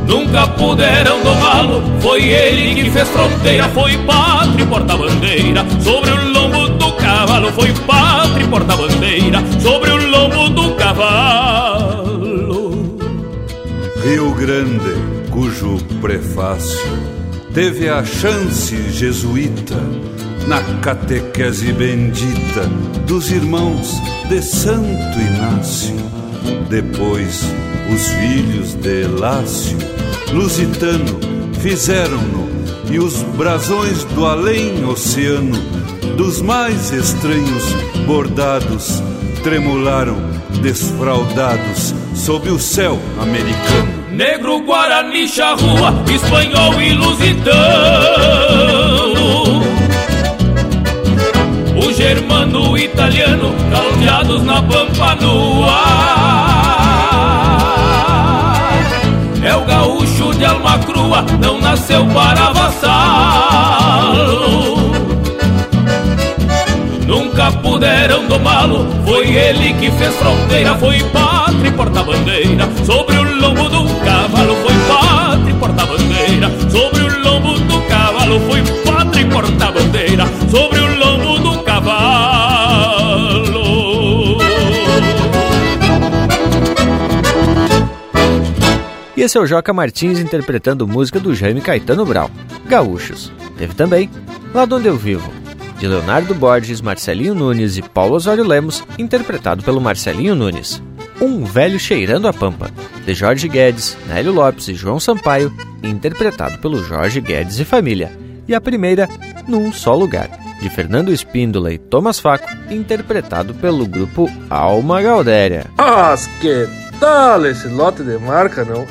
Nunca puderam domá-lo, foi ele que fez fronteira, foi pátria e porta-bandeira. Sobre o lombo do cavalo, foi pátria e porta-bandeira. Sobre o lombo do cavalo. Rio Grande, cujo prefácio teve a chance jesuíta na catequese bendita dos irmãos de Santo Inácio. Depois, os filhos de Lácio, lusitano, fizeram-no e os brasões do além oceano, dos mais estranhos bordados, tremularam desfraldados sob o céu americano. Negro, Guarani, Charrua, Espanhol e Lusitano O germano, italiano, caldeados na pampa nua É o gaúcho de alma crua, não nasceu para vassalo. Nunca puderam domá-lo, foi ele que fez fronteira, foi pátria e porta-bandeira sobre o esse é o Joca Martins interpretando música do Jaime Caetano Brau, Gaúchos. Teve também Lá de Onde Eu Vivo, de Leonardo Borges, Marcelinho Nunes e Paulo Osório Lemos, interpretado pelo Marcelinho Nunes. Um Velho Cheirando a Pampa, de Jorge Guedes, Nélio Lopes e João Sampaio, interpretado pelo Jorge Guedes e Família. E a primeira, Num Só Lugar, de Fernando Espíndola e Thomas Faco, interpretado pelo grupo Alma Gaudéria. Mas que tal esse lote de marca, não?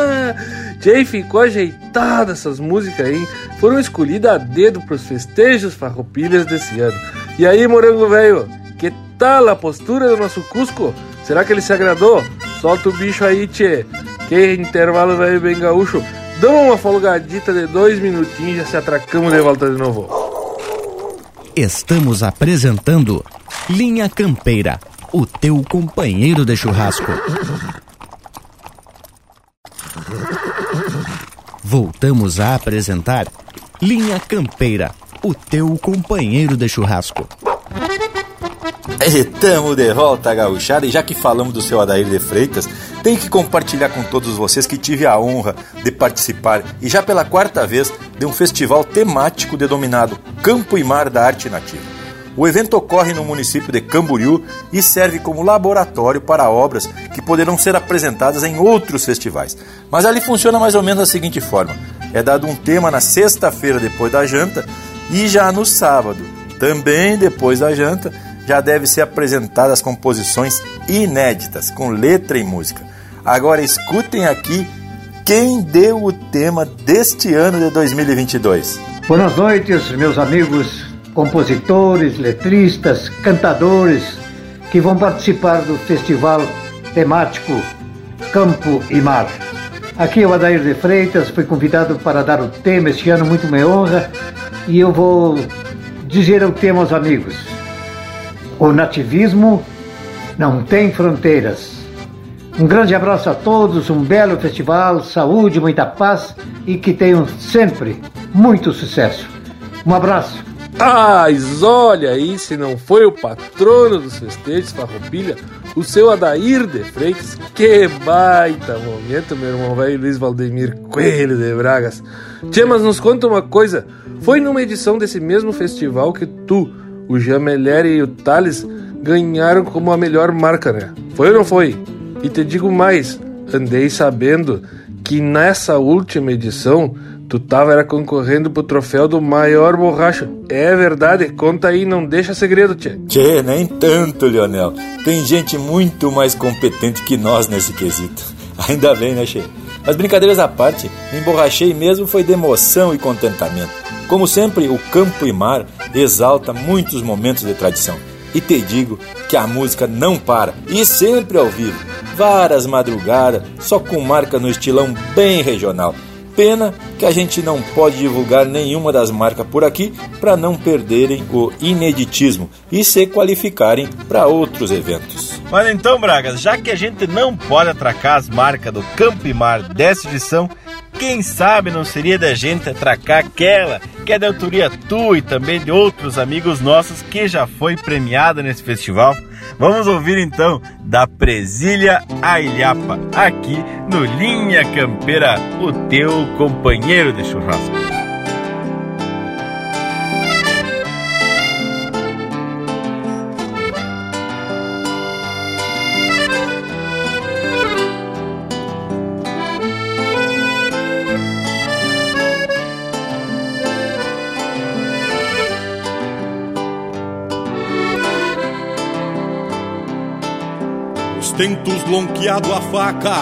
<laughs> Jay ficou ajeitada essas músicas aí. Foram escolhidas a dedo pros festejos farroupilhas desse ano. E aí, morango velho, que tal a postura do nosso Cusco? Será que ele se agradou? Solta o bicho aí, tchê. Que intervalo velho bem gaúcho. Dá uma folgadita de dois minutinhos já se atracamos de volta de novo. Estamos apresentando Linha Campeira, o teu companheiro de churrasco. Voltamos a apresentar Linha Campeira, o teu companheiro de churrasco. Estamos de volta, gauchada, e já que falamos do seu Adair de Freitas, tenho que compartilhar com todos vocês que tive a honra de participar, e já pela quarta vez, de um festival temático denominado Campo e Mar da Arte Nativa. O evento ocorre no município de Camboriú e serve como laboratório para obras que poderão ser apresentadas em outros festivais. Mas ali funciona mais ou menos da seguinte forma: é dado um tema na sexta-feira depois da janta E já no sábado, também depois da janta, já deve ser apresentadas composições inéditas, com letra e música. Agora escutem aqui quem deu o tema deste ano de 2022. Boas noites, meus amigos compositores, letristas, cantadores que vão participar do festival temático Campo e Mar. Aqui é o Adair de Freitas, fui convidado para dar o tema este ano, muito me honra, e eu vou dizer o tema aos amigos. O nativismo não tem fronteiras. Um grande abraço a todos, um belo festival, saúde, muita paz e que tenham sempre muito sucesso. Um abraço. Mas olha aí, se não foi o patrono dos festejos, Farroupilha, o seu Adair de Freitas, que baita momento, meu irmão velho Luiz Valdemir Coelho de Bragas. Tia, mas nos conta uma coisa, foi numa edição desse mesmo festival que tu, o Jameleri e o Thales ganharam como a melhor marca, né? Foi ou não foi? E te digo mais, andei sabendo que nessa última edição Tu tava era concorrendo pro troféu do maior borracha. É verdade, conta aí, não deixa segredo, tchê. Tchê, nem tanto, Leonel. Tem gente muito mais competente que nós nesse quesito. <laughs> Ainda bem, né, Tchê? Mas brincadeiras à parte, me emborrachei mesmo foi de emoção e contentamento. Como sempre, o campo e mar exalta muitos momentos de tradição. E te digo que a música não para, e sempre ao vivo. Várias madrugadas, só com marca no estilão bem regional. Pena que a gente não pode divulgar nenhuma das marcas por aqui para não perderem o ineditismo e se qualificarem para outros eventos. Mas então, Bragas, já que a gente não pode atracar as marcas do Campo e Mar dessa edição, quem sabe não seria da gente atracar aquela que é da autoria tua e também de outros amigos nossos que já foi premiada nesse festival? Vamos ouvir então da Presília a Ilhapa, aqui no Linha Campeira, o teu companheiro de churrasco. Tentos lonqueado a faca,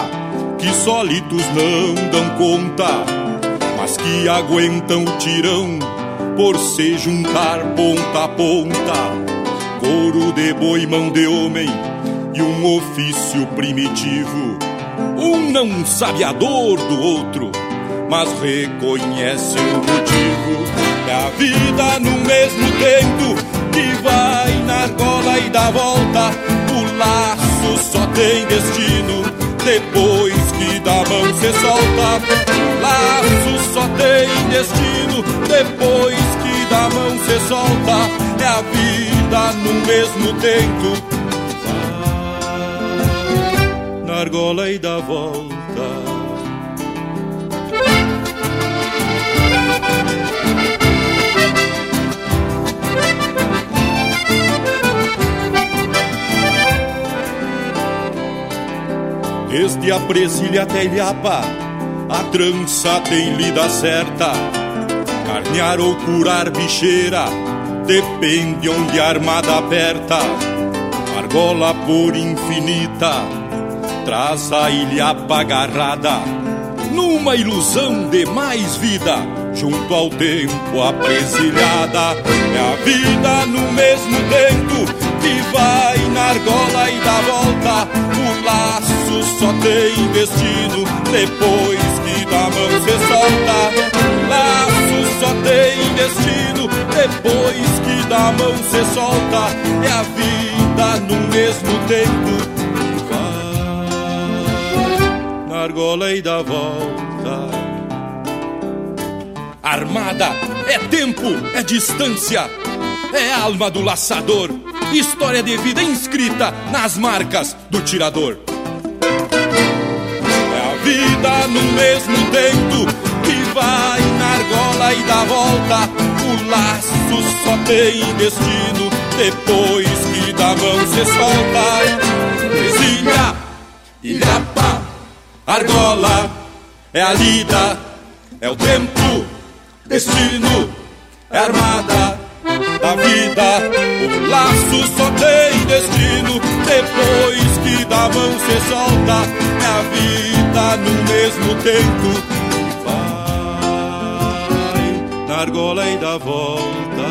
que solitos não dão conta, mas que aguentam o tirão por se juntar ponta a ponta. Couro de boi, mão de homem e um ofício primitivo. Um não sabe a dor do outro, mas reconhece o motivo. É a vida no mesmo tempo que vai na argola e dá volta. O laço só tem destino depois que da mão se solta. Laço só tem destino depois que da mão se solta. É a vida no mesmo tempo. Na argola e dá volta. Desde a Brasília até Ilhapa, a trança tem lida certa. Carnear ou curar bicheira, depende onde a armada aperta. Argola por infinita, traz a Ilhapa agarrada. Numa ilusão de mais vida, junto ao tempo apresilhada. É a vida no mesmo tempo que vai na argola e dá volta. O laço só tem destino depois que da mão se solta. Laço só tem destino depois que da mão se solta. É a vida no mesmo tempo. Vai na argola e dá volta. Armada é tempo, é distância, é alma do laçador, história de vida inscrita nas marcas do tirador. É a vida no mesmo tempo que vai na argola e dá volta. O laço só tem destino depois que da mão se solta. Presilha, ilhapa, argola, é a lida, é o tempo, destino é armada da vida. O laço só tem destino depois que da mão se solta. É a vida no mesmo tempo. Vai na argola e dá volta.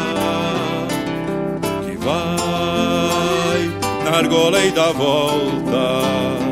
Que vai na argola e dá volta.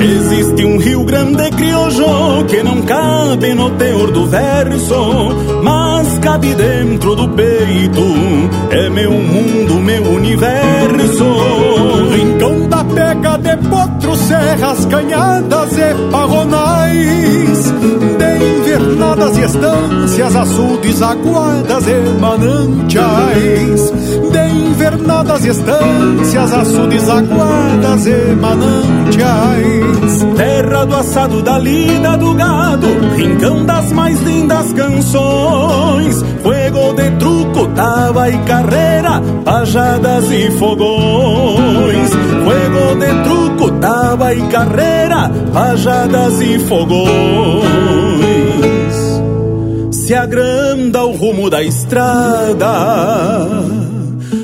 Existe um Rio Grande crioulo que não cabe no teor do verso, cabe dentro do peito. É meu mundo, meu universo. Rincão da pega de potros, serras, canhadas e parronais. Invernadas e estâncias, açudes, aguadas e. De invernadas e estâncias, açudes, aguadas e. Terra do assado da lida do gado, rincão das mais lindas canções. Fuego de truco, tava e carreira, pajadas e fogões. Fuego de truco, tava e carreira, pajadas e fogões. Se agranda o rumo da estrada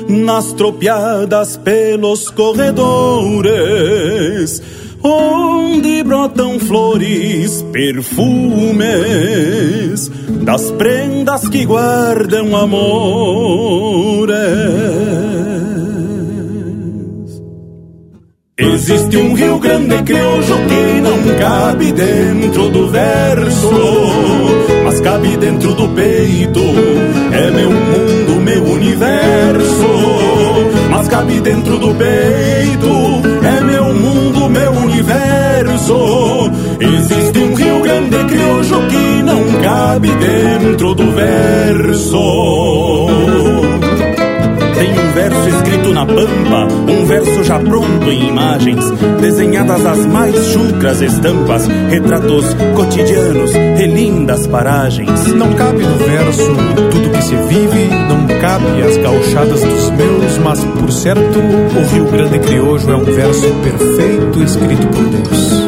nas tropiadas pelos corredores, onde brotam flores, perfumes das prendas que guardam amores. Existe um Rio Grande crioulo que não cabe dentro do verso, mas cabe dentro do peito. É meu mundo, meu universo, mas cabe dentro do peito. É meu mundo, meu universo. Existe um Rio Grande crioulo que não cabe dentro do verso. Pampa, um verso já pronto em imagens, desenhadas as mais chucras estampas, retratos cotidianos, relindas paragens. Não cabe no verso tudo que se vive, não cabe as gauchadas dos meus, mas por certo, o Rio Grande Criojo é um verso perfeito escrito por Deus.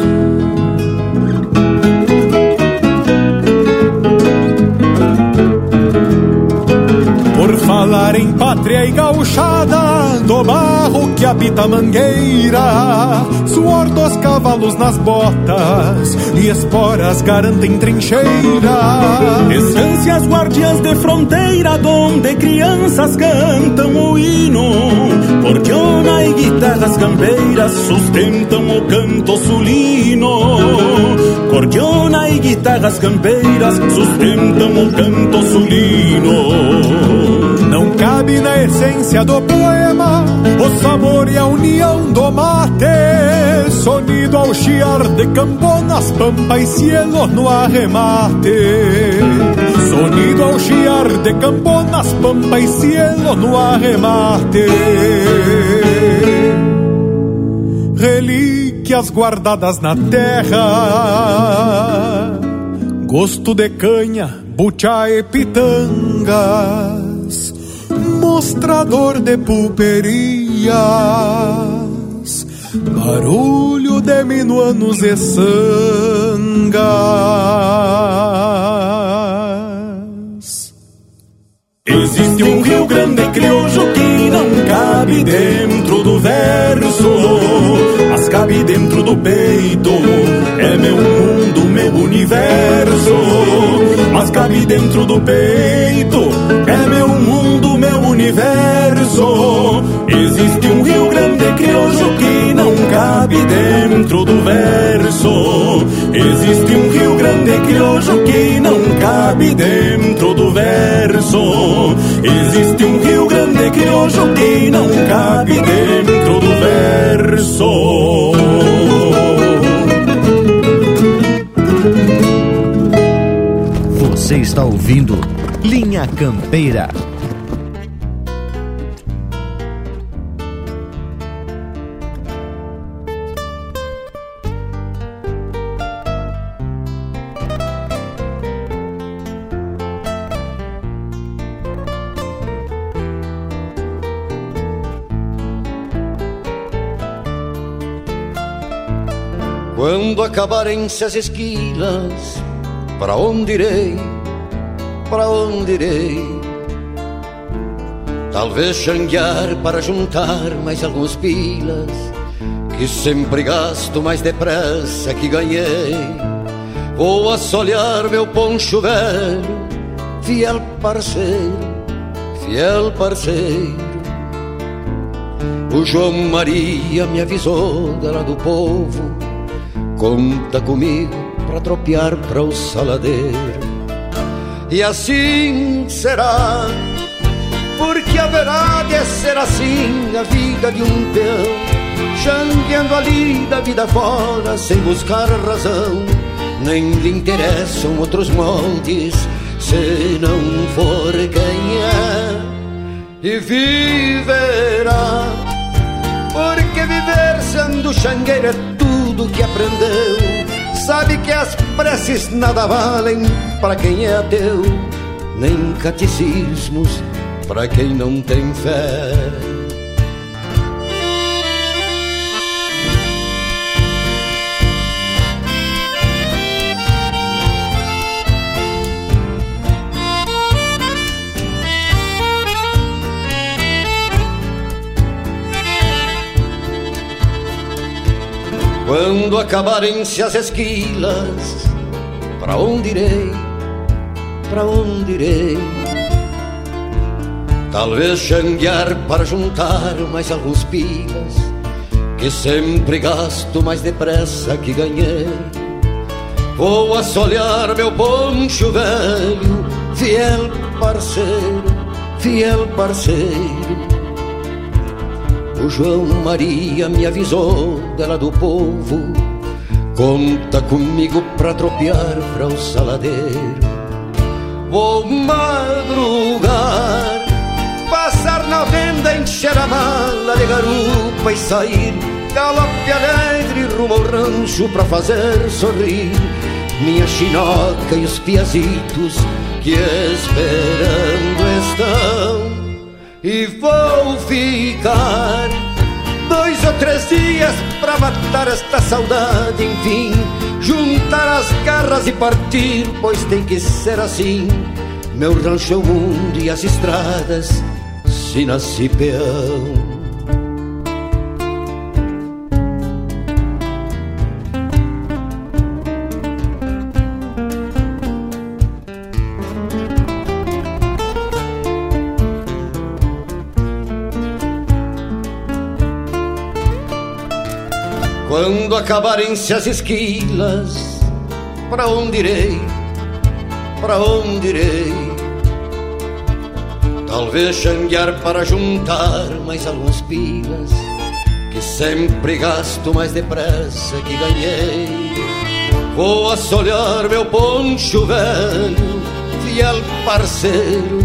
Do barro que habita a mangueira, suor dos cavalos nas botas e esporas garantem trincheira. Estâncias guardiãs de fronteira, donde crianças cantam o hino, cordiona e guitarras campeiras sustentam o canto sulino. Cordiona e guitarras campeiras sustentam o canto sulino. Cabe na essência do poema o sabor e a união do mate, sonido ao chiar de camponas, pampa e cielo no arremate. Sonido ao chiar de camponas, pampa e cielo no arremate. Relíquias guardadas na terra, gosto de canha, bucha e pitangas, mostrador de pulperias, barulho de minuanos e sangas. Existe um Rio Grande crioulo que não cabe dentro do verso, mas cabe dentro do peito. É meu mundo, meu universo, mas cabe dentro do peito. Cabe dentro do verso. Existe um Rio Grande crioulo que não cabe dentro do verso. Existe um Rio Grande crioulo que não cabe dentro do verso. Você está ouvindo Linha Campeira. Acabarem-se as esquilas, para onde irei? Para onde irei? Talvez xanguear para juntar mais alguns pilas, que sempre gasto mais depressa que ganhei. Vou assolear meu poncho velho, fiel parceiro, fiel parceiro. O João Maria me avisou dela do povo, conta comigo pra tropear para o saladeiro. E assim será, porque haverá de ser assim a vida de um peão, changueando ali da vida fora sem buscar razão. Nem lhe interessam outros moldes, se não for quem é, e viverá. Porque viver sendo xangueiro é que aprendeu sabe que as preces nada valem para quem é ateu, nem catecismos para quem não tem fé. Quando acabarem-se as esquilas, para onde irei? Para onde irei? Talvez xanguear para juntar mais alguns pilas, que sempre gasto mais depressa que ganhei. Vou assolear meu poncho velho, fiel parceiro, fiel parceiro o João Maria me avisou dela do povo. Conta comigo pra tropear pra o saladeiro. Vou madrugar, passar na venda, encher a mala de garupa e sair. Galope alegre rumo ao rancho pra fazer sorrir minha chinoca e os piazitos que esperando estão e vou ficar dois ou três dias para matar esta saudade, enfim, juntar as garras e partir, pois tem que ser assim. Meu rancho é o mundo e as estradas, se nasci peão. Quando acabarem-se as esquilas, para onde irei? Para onde irei? Talvez xanguear para juntar mais alguns pilas, que sempre gasto mais depressa que ganhei. Vou assolear meu poncho velho, fiel parceiro,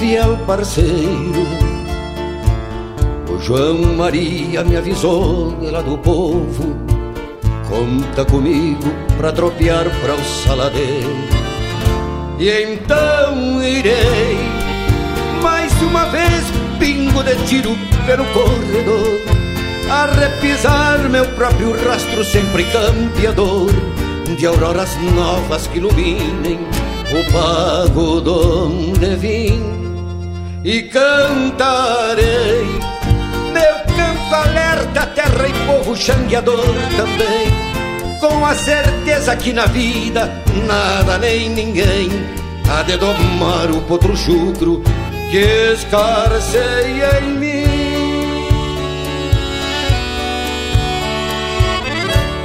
fiel parceiro João Maria me avisou lá do povo. Conta comigo pra tropear pra o saladeiro. E então irei Mais uma vez pingo de tiro pelo corredor A repisar meu próprio rastro sempre campeador De auroras novas que iluminem o pago donde vim. E cantarei alerta, terra e povo xangueador também. Com a certeza que na vida nada nem ninguém há de domar o potro chucro que escarceia em mim.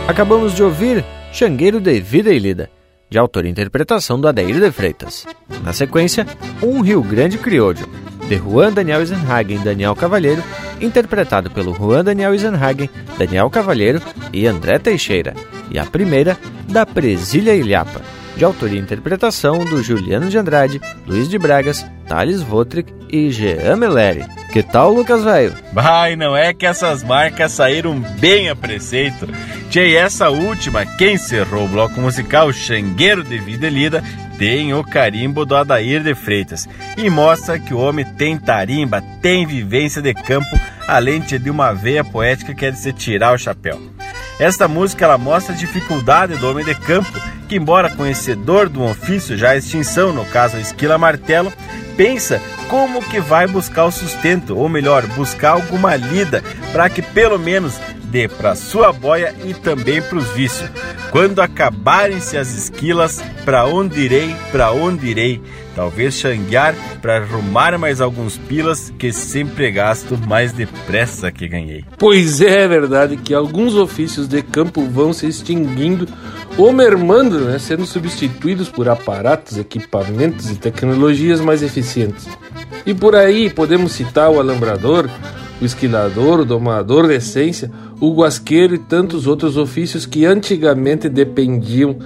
Acabamos de ouvir Xangueiro de Vida e Lida, de autor e interpretação do Adair de Freitas. Na sequência, Um Rio Grande Crioulo, de Juan Daniel Eisenhagen e Daniel Cavalheiro, interpretado pelo Juan Daniel Eisenhagen, Daniel Cavalheiro e André Teixeira, e a primeira, da Presília Ilhapa, de autoria e interpretação do Juliano de Andrade, Luiz de Bragas, Thales Votrick e Jean Meleri. Que tal, Lucas Velho? Vai, não é que essas marcas saíram bem a preceito. Tchê, e essa última, quem encerrou o bloco musical Xangueiro de Vida Lida, tem o carimbo do Adair de Freitas e mostra que o homem tem tarimba, tem vivência de campo, além de uma veia poética que é de se tirar o chapéu. Esta música ela mostra a dificuldade do homem de campo, que embora conhecedor do ofício já extinção, no caso a esquila martelo, pensa como que vai buscar o sustento, ou melhor, buscar alguma lida para que pelo menos dê para sua boia e também para os vícios. Quando acabarem-se as esquilas, para onde irei, para onde irei? Talvez xanguear para arrumar mais alguns pilas que sempre gasto mais depressa que ganhei. Pois é, é verdade que alguns ofícios de campo vão se extinguindo ou mermando, né, sendo substituídos por aparatos, equipamentos e tecnologias mais eficientes. E por aí podemos citar o alambrador, o esquilador, o domador de essência, o guasqueiro e tantos outros ofícios que antigamente dependiam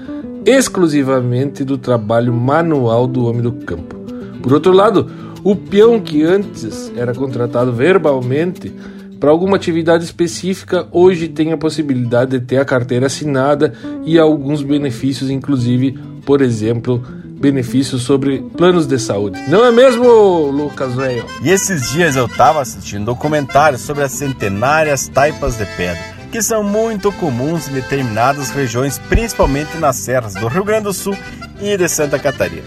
exclusivamente do trabalho manual do homem do campo. Por outro lado, o peão que antes era contratado verbalmente para alguma atividade específica, hoje tem a possibilidade de ter a carteira assinada e alguns benefícios, inclusive, por exemplo, benefícios sobre planos de saúde. Não é mesmo, Lucas Velho? E esses dias eu estava assistindo um documentário sobre as centenárias taipas de pedra, que são muito comuns em determinadas regiões, principalmente nas serras do Rio Grande do Sul e de Santa Catarina.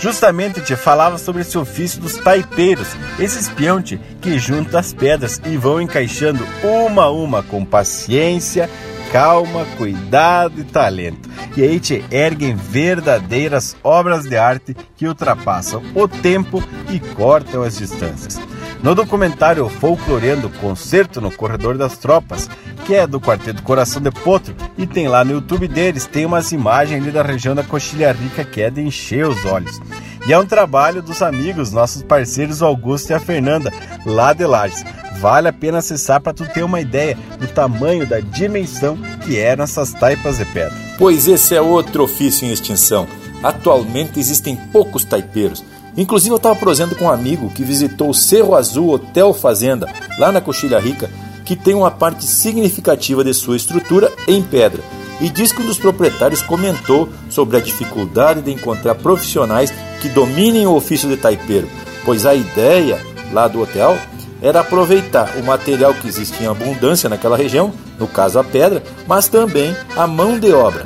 Justamente te falava sobre esse ofício dos taipeiros, esses peões que juntam as pedras e vão encaixando uma a uma com paciência, calma, cuidado e talento. E aí te erguem verdadeiras obras de arte que ultrapassam o tempo e cortam as distâncias. No documentário Folcloreando Concerto no Corredor das Tropas, que é do Quarteto Coração de Potro, e tem lá no YouTube deles, tem umas imagens ali da região da Coxilha Rica que é de encher os olhos. E é um trabalho dos amigos, nossos parceiros Augusto e a Fernanda, lá de Lages. Vale a pena acessar para tu ter uma ideia do tamanho, da dimensão que eram essas taipas de pedra. Pois esse é outro ofício em extinção. Atualmente existem poucos taipeiros. Inclusive eu estava prosendo com um amigo que visitou o Cerro Azul Hotel Fazenda, lá na Coxilha Rica, que tem uma parte significativa de sua estrutura em pedra. E diz que um dos proprietários comentou sobre a dificuldade de encontrar profissionais que dominem o ofício de taipeiro, pois a ideia lá do hotel era aproveitar o material que existia em abundância naquela região, no caso a pedra, mas também a mão de obra.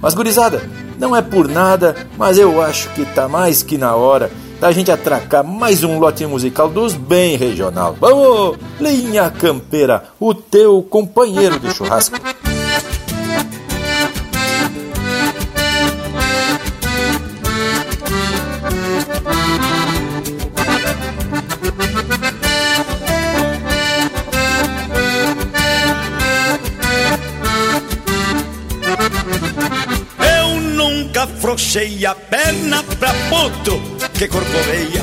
Mas gurizada, não é por nada, mas eu acho que tá mais que na hora da gente atracar mais um lote musical dos bem regional. Vamos, linha campeira, o teu companheiro de churrasco. Afrouxei a perna pra potro que corcoveia.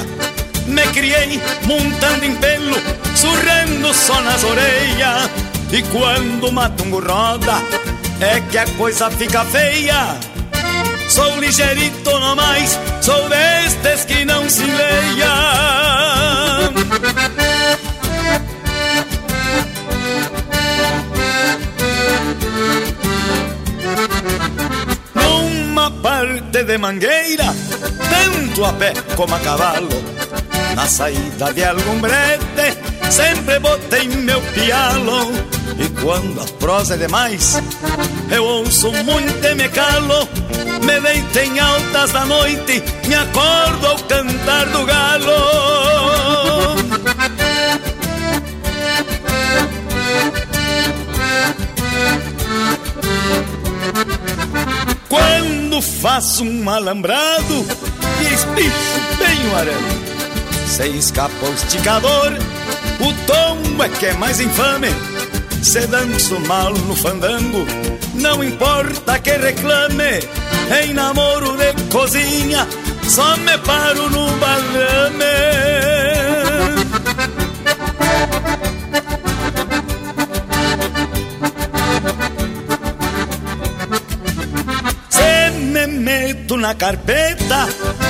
Me criei montando em pelo, surrando só nas orelhas. E quando o matungo roda, é que a coisa fica feia. Sou ligeirito no mais, sou destes que não se leia. Parte de mangueira, tanto a pé como a cavalo. Na saída de algum brete, sempre botei meu pialo. E quando a prosa é demais, eu ouço muito e me calo. Me deito em altas da noite, me acordo ao cantar do galo. Quando faço um alambrado e espicho bem o arame, se escapa o esticador, o tom é que é mais infame. Se danço mal no fandango, não importa que reclame. Em namoro de cozinha, só me paro no balame. Meto na carpeta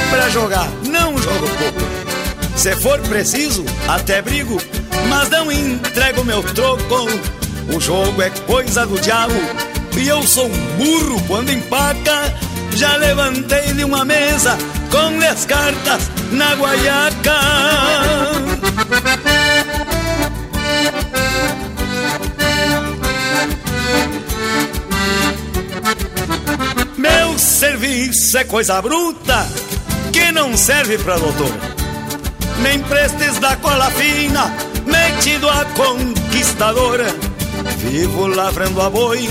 pra jogar, não jogo pouco. Se for preciso, até brigo, mas não entrego meu troco. O jogo é coisa do diabo e eu sou um burro quando empaca. Já levantei de uma mesa com as cartas na guaiaca. Isso é coisa bruta que não serve pra doutor. Nem prestes da cola fina, metido a conquistadora. Vivo lavrando a boi,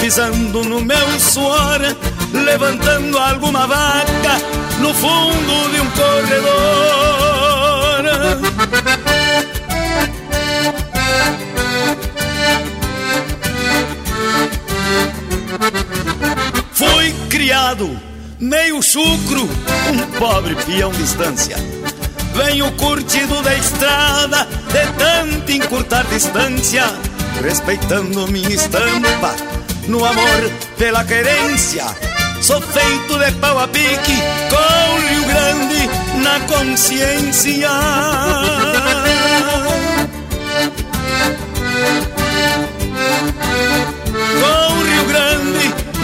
pisando no meu suor, levantando alguma vaca no fundo de um corredor. Meio chucro, um pobre peão de estância. Venho curtido da estrada, de tanto encurtar distância, respeitando minha estampa, no amor pela querência. Sou feito de pau a pique, com Rio Grande na consciência.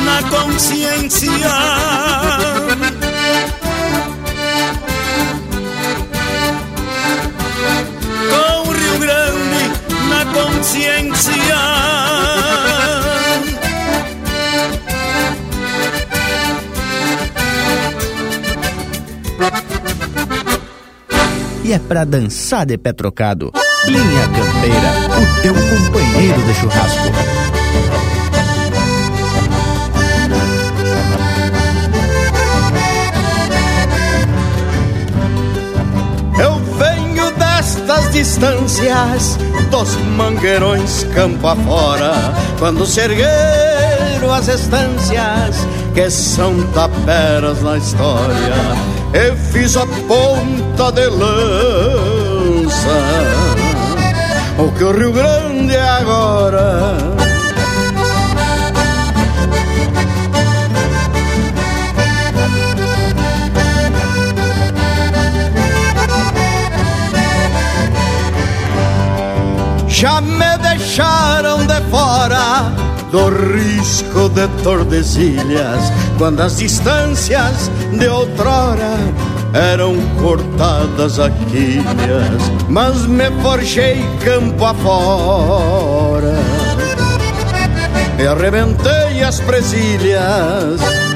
Na consciência. Com Rio Grande na consciência. E é pra dançar de pé trocado. Linha Campeira, o teu companheiro de churrasco. Distâncias dos mangueirões campo afora, quando se ergueram as estâncias que são taperas na história. Eu fiz a ponta de lança, o que o Rio Grande é agora. Já me deixaram de fora do risco de Tordesilhas, quando as distâncias de outrora eram cortadas a quilhas, mas me forjei campo afora e arrebentei as presilhas.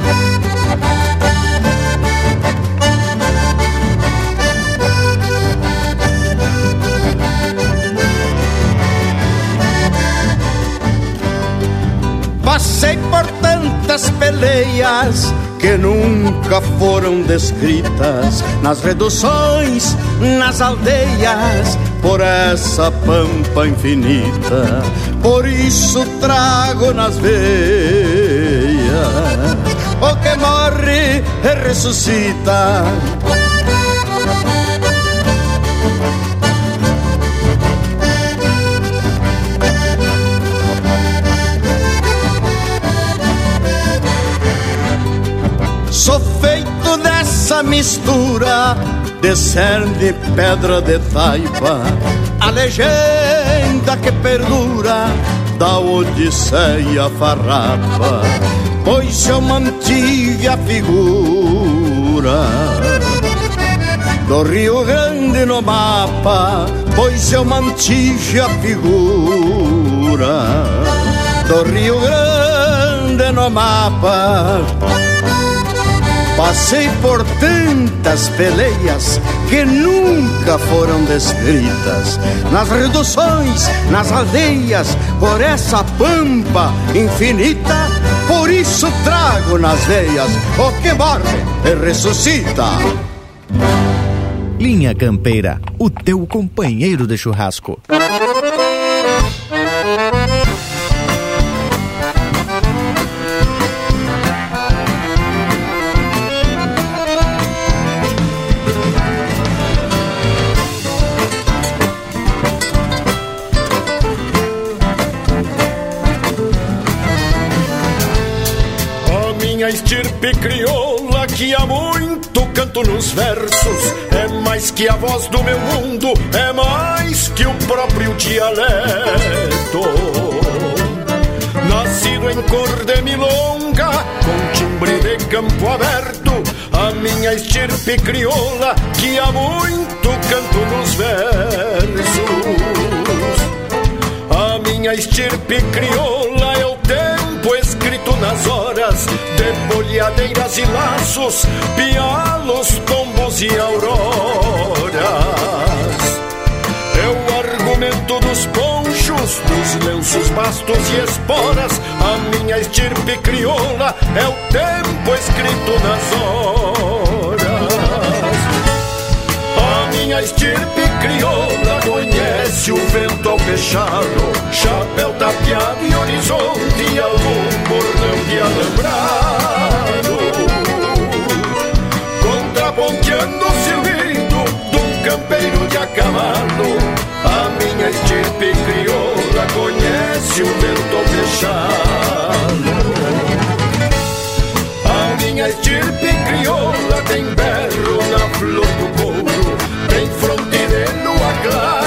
Passei por tantas peleias que nunca foram descritas nas reduções, nas aldeias, por essa pampa infinita. Por isso trago nas veias o que morre e ressuscita. Sou feito dessa mistura de cerne e pedra de taipa, a legenda que perdura da Odisseia farrapa, pois eu mantive a figura do Rio Grande no mapa, pois eu mantive a figura do Rio Grande no mapa. Passei por tantas peleias que nunca foram descritas nas reduções, nas aldeias, por essa pampa infinita. Por isso trago nas veias o que morre e ressuscita. Linha Campeira, o teu companheiro de churrasco. Canto nos versos É mais que a voz do meu mundo, é mais que o próprio dialeto. Nascido em cor de milonga, com timbre de campo aberto A minha estirpe crioula que há muito canto nos versos. A minha estirpe crioula é o tempo escrito nas horas de boiadeiras e laços, pialos, tombos e auroras. É o argumento dos ponchos, dos lenços, bastos e esporas. A minha estirpe crioula é o tempo escrito nas horas. A minha estirpe crioula conhece o vento ao fechado, chapéu tapeado e horizonte, algum bordão de alambrado. Contraponteando o silbido de um campeiro de a cavalo, a minha estirpe crioula conhece o vento ao fechado. A minha estirpe crioula tem berro na flor do couro, tem fronte de lua clara,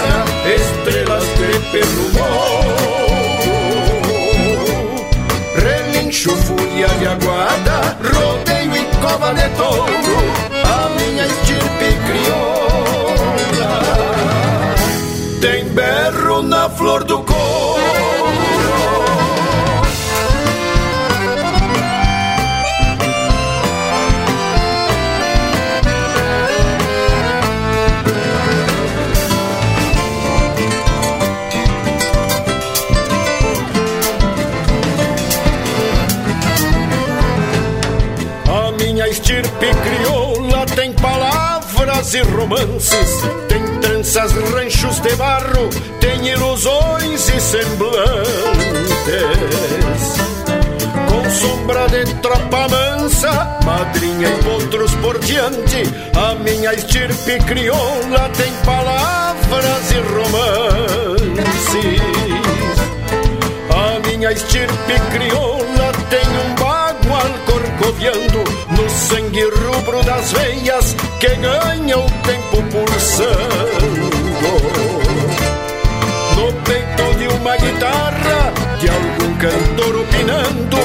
estrelas de pelo morro. Relincho, fúria de aguada, rodeio e cova de touro, a minha estirpe crioula tem berro na flor do couro. Estirpe crioula tem palavras e romances, tem tranças, ranchos de barro, tem ilusões e semblantes. Com sombra de tropa mansa, madrinha e potros por diante, a minha estirpe crioula tem palavras e romances. A minha estirpe crioula tem um bagual corcoviando sangue rubro das veias que ganha o tempo pulsando. No peito de uma guitarra, de algum cantor opinando,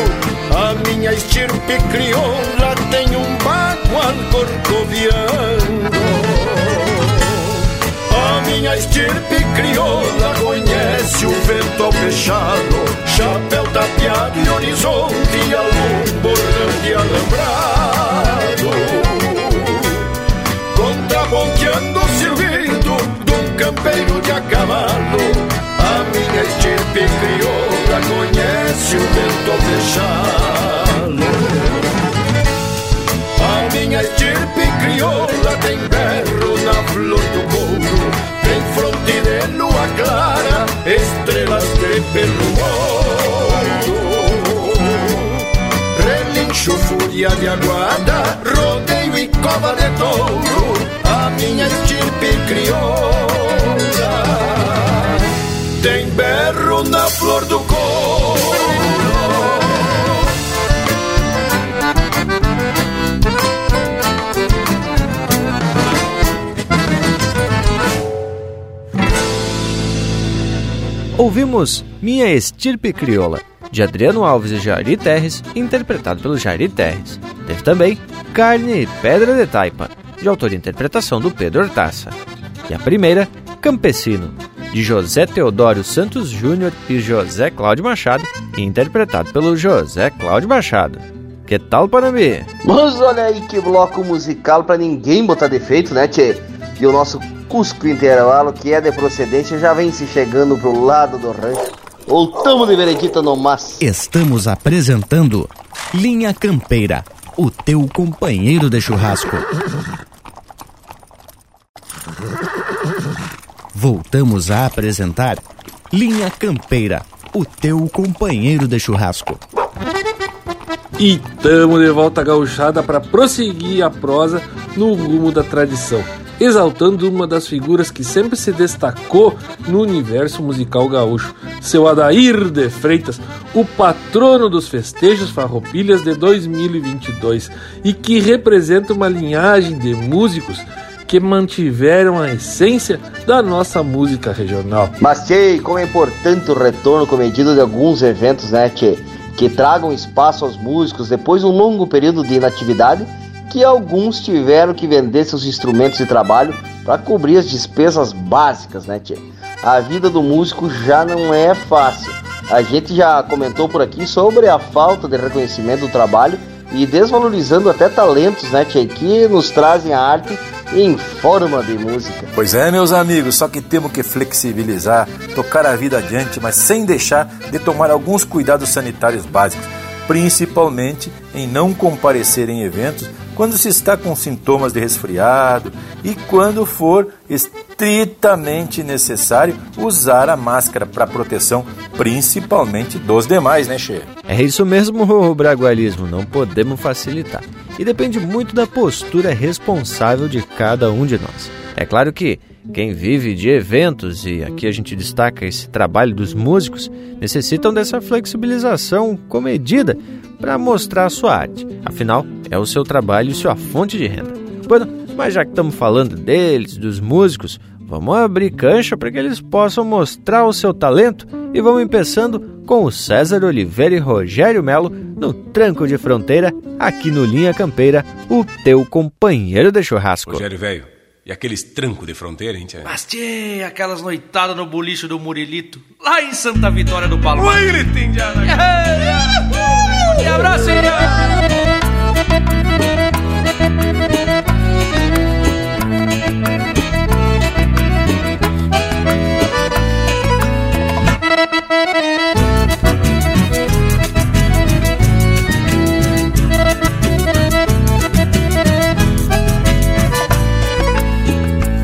a minha estirpe crioula tem um bagual corcoviando. Minha estirpe crioula conhece o vento ao fechado, chapéu tapeado e horizonte, algum bordão de alambrado. Contraponteando o silbido de um campeiro de a cavalo, a minha estirpe crioula conhece o vento ao fechado. A minha estirpe crioula tem berro na flor do clara, estrelas de pelo morro. Relincho, fúria de aguada, rodeio e cova de touro, a minha estirpe crioula tem berro na flor do Ouvimos Minha Estirpe Crioula, de Adriano Alves e Jairi Terres, interpretado pelo Jairi Terres. Teve também Carne e Pedra de Taipa, de autoria e interpretação do Pedro Hortaça. E a primeira, Campesino, de José Teodoro Santos Júnior e José Cláudio Machado, interpretado pelo José Cláudio Machado. Que tal, Panambi? Mas olha aí que bloco musical pra ninguém botar defeito, né, Tchê? E o nosso Cusco Intervalo, que é de procedência, já vem se chegando pro lado do rancho. Voltamos de veredita no mas. Estamos apresentando Linha Campeira, o teu companheiro de churrasco. Voltamos a apresentar Linha Campeira, o teu companheiro de churrasco. E tamo de volta gauchada para prosseguir a prosa no rumo da tradição, exaltando uma das figuras que sempre se destacou no universo musical gaúcho, seu Adair de Freitas, o patrono dos festejos farroupilhas de 2022 e que representa uma linhagem de músicos que mantiveram a essência da nossa música regional. Mas, Tchê, como é importante o retorno comedido de alguns eventos, né, Tchê? Que tragam espaço aos músicos depois de um longo período de inatividade, que alguns tiveram que vender seus instrumentos de trabalho para cobrir as despesas básicas, né, Tchê? A vida do músico já não é fácil. A gente já comentou por aqui sobre a falta de reconhecimento do trabalho e desvalorizando até talentos, né, tchê, que nos trazem a arte em forma de música. Pois é, meus amigos, só que temos que flexibilizar, tocar a vida adiante, mas sem deixar de tomar alguns cuidados sanitários básicos, principalmente em não comparecer em eventos quando se está com sintomas de resfriado e quando for estritamente necessário usar a máscara para proteção, principalmente dos demais, né, Che? É isso mesmo, <laughs> o bragualismo, não podemos facilitar. E depende muito da postura responsável de cada um de nós. É claro que quem vive de eventos, e aqui a gente destaca esse trabalho dos músicos, necessitam dessa flexibilização comedida para mostrar a sua arte. Afinal, é o seu trabalho e sua fonte de renda. Bueno, mas já que estamos falando deles, dos músicos, vamos abrir cancha para que eles possam mostrar o seu talento e vamos começando com o César Oliveira e Rogério Melo no Tranco de Fronteira, aqui no Linha Campeira, o teu companheiro de churrasco. Rogério, velho. E aqueles trancos de fronteira, hein, tia? Mas, tchê, aquelas noitadas no bolicho do Murilito, lá em Santa Vitória do Palmar. Oi, gritinho, Um abraço,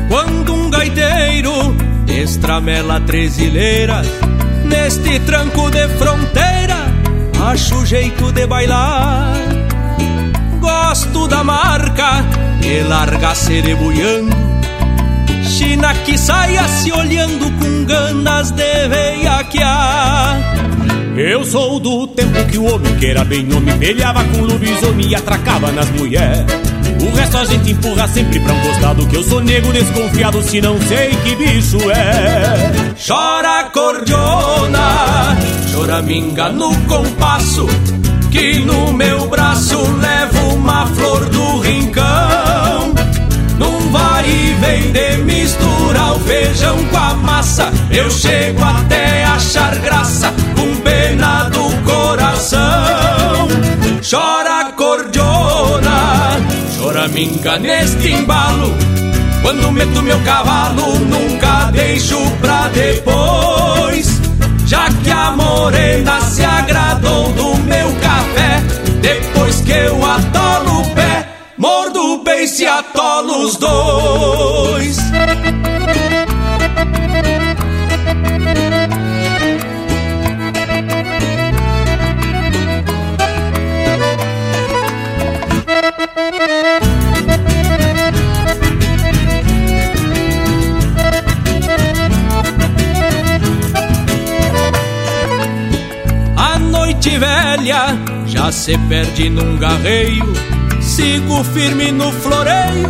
Quando um gaiteiro estramela tresilheiras Neste tranco de fronteira Acho jeito de bailar. Gosto da marca E larga cerebuiando China que saia se olhando Com ganas de veiaquear. Eu sou do tempo que o homem que era bem homem Pelhava com lobisomem e atracava nas mulheres o resto a gente empurra sempre pra um costado Que eu sou nego desconfiado se não sei que bicho é. Chora cordiona, choraminga no compasso Que no meu braço levo uma flor do rincão. Num vai e vem de o feijão com a massa Eu chego até achar graça com pena do coração. Chora choraminga neste embalo. Quando meto meu cavalo nunca deixo pra depois. Já que a morena se agradou do meu café Depois que eu atolo o pé Mordo o beice e atolo os dois noite velha já se perde num garreio. Sigo firme no floreio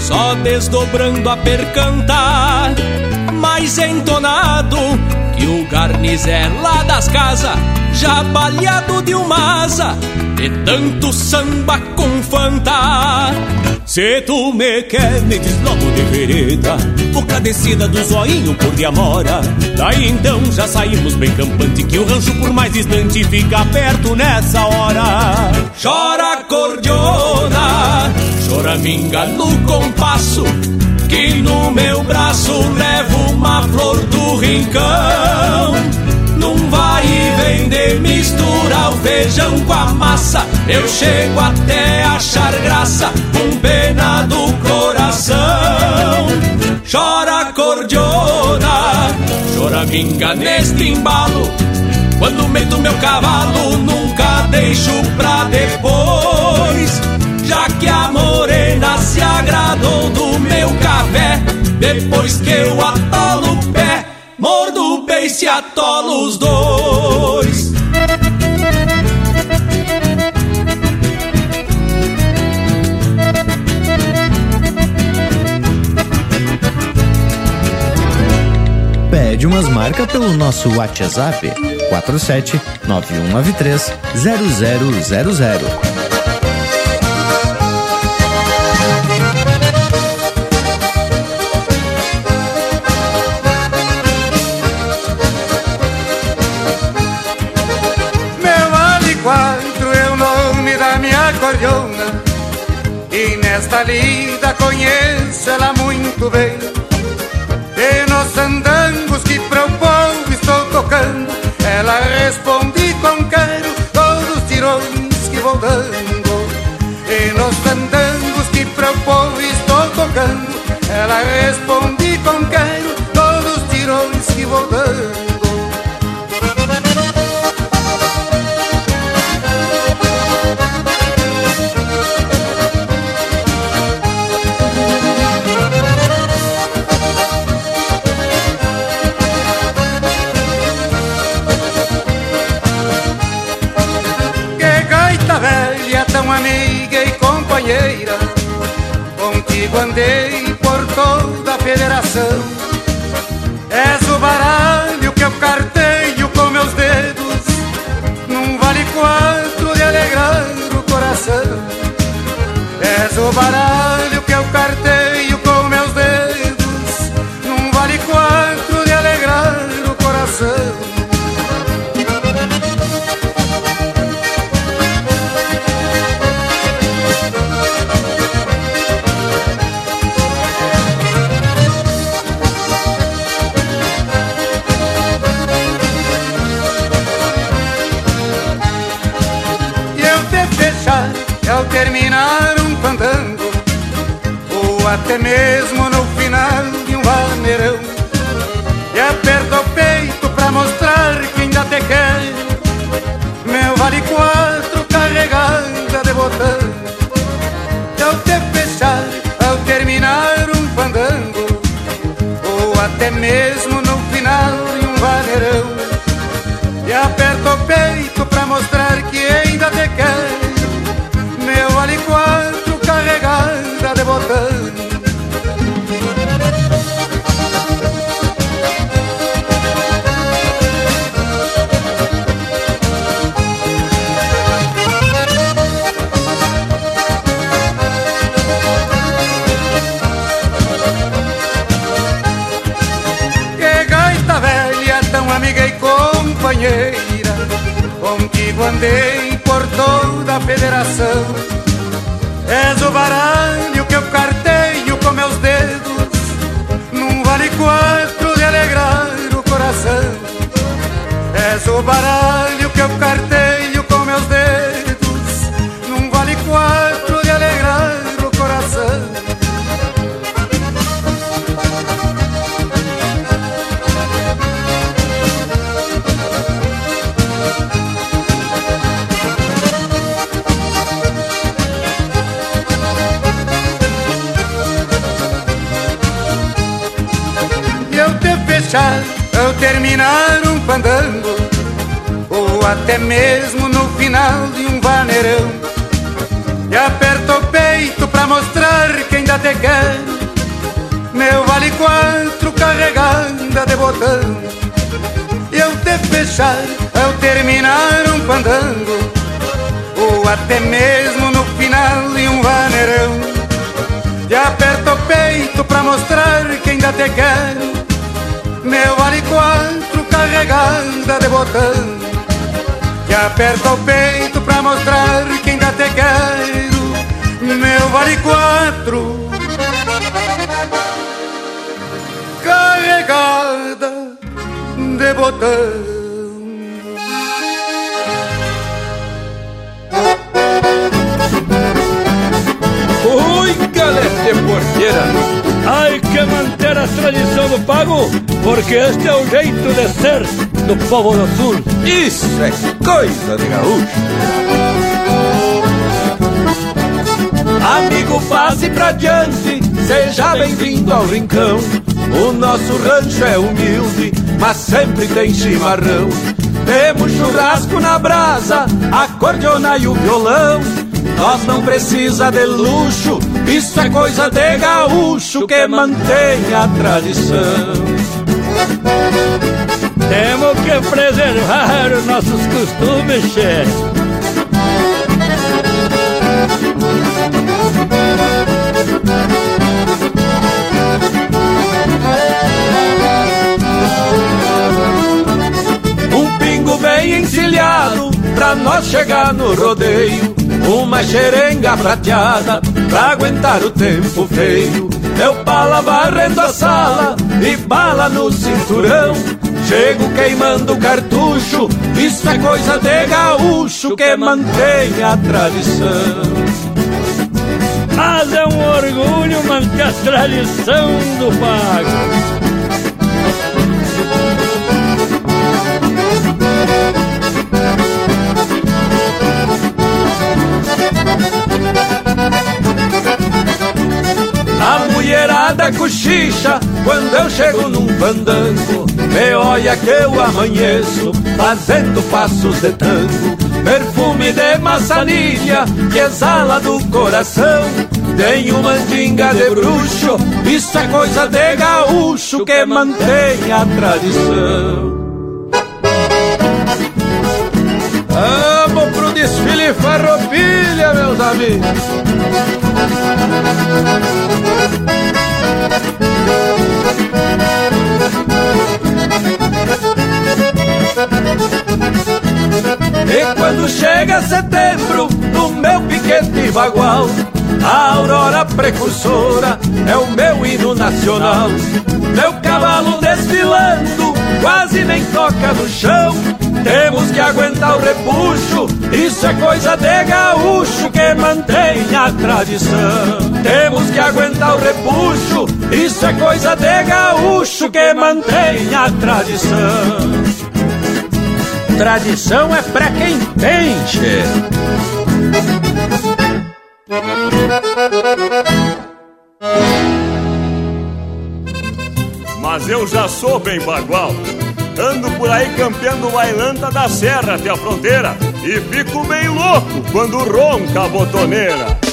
Só desdobrando a percantar Mais entonado que o garnizé lá das casas Já baleado de uma asa De tanto samba com fantar Se tu me quer, me diz logo de vereda Boca descida do zoinho por de amora Daí então já saímos bem campante Que o rancho por mais distante fica perto nessa hora. Chora cordiona, choraminga no compasso Que no meu braço levo uma flor do rincão. Num vai e vem de misturar o feijão com a massa Eu chego até achar graça com pena choraminga neste embalo Quando meto meu cavalo nunca deixo pra depois. Já que a morena se agradou do meu café Depois que eu atolo o pé Mordo o beice e atolo Pede umas marcas pelo nosso WhatsApp 47 9193 0000. Meu vale quatro é o nome da minha cordiona E nesta lida conheço ela muito bem És o baralho que eu carteio com meus dedos. Num vale quatro de alegrar o coração. És o baralho que eu carteio com meus dedos terminar um fandango Ou até mesmo no final de um vaneirão. E aperta o peito pra mostrar que ainda te quero Meu vale quatro carregada de botão. E eu te fechar ao terminar um fandango Ou até mesmo no final de um vaneirão. E aperta o peito pra mostrar que ainda te quero meu vale quatro carregada de botão. Que aperta o peito pra mostrar que ainda te quero. Meu vale quatro Carregada de botão. Ui, galera de porteira Ai que manter a tradição do pago Porque este é o jeito de ser do povo do sul Isso é coisa de gaúcho. Amigo, passe pra diante Seja bem-vindo ao rincão. O nosso rancho é humilde Mas sempre tem chimarrão. Temos churrasco na brasa A cordiona e o violão. Nós não precisa de luxo, isso é coisa de gaúcho que mantém a tradição. Temos que preservar os nossos costumes, chefe. Um pingo bem encilhado pra nós chegar no rodeio uma xerenga prateada pra aguentar o tempo feio. Meu pala varrendo a sala e bala no cinturão. Chego queimando cartucho, isso é coisa de gaúcho que mantém a tradição. Mas é um orgulho manter a tradição do pago. A mulherada cochicha quando eu chego num fandango Me olha que eu amanheço fazendo passos de tango. Perfume de maçanilha que exala do coração. Tenho mandinga de bruxo, isso é coisa de gaúcho que mantém a tradição. Vamos pro desfile farroupilha, meus amigos setembro, no meu piquete bagual, a aurora precursora é o meu hino nacional. Meu cavalo desfilando, quase nem toca no chão. Temos que aguentar o repuxo, isso é coisa de gaúcho que mantém a tradição. Temos que aguentar o repuxo, isso é coisa de gaúcho que mantém a tradição. Tradição é pra quem tem, che. Mas eu já sou bem bagual. Ando por aí campeando bailanta da serra até a fronteira e fico bem louco quando ronca a botoneira.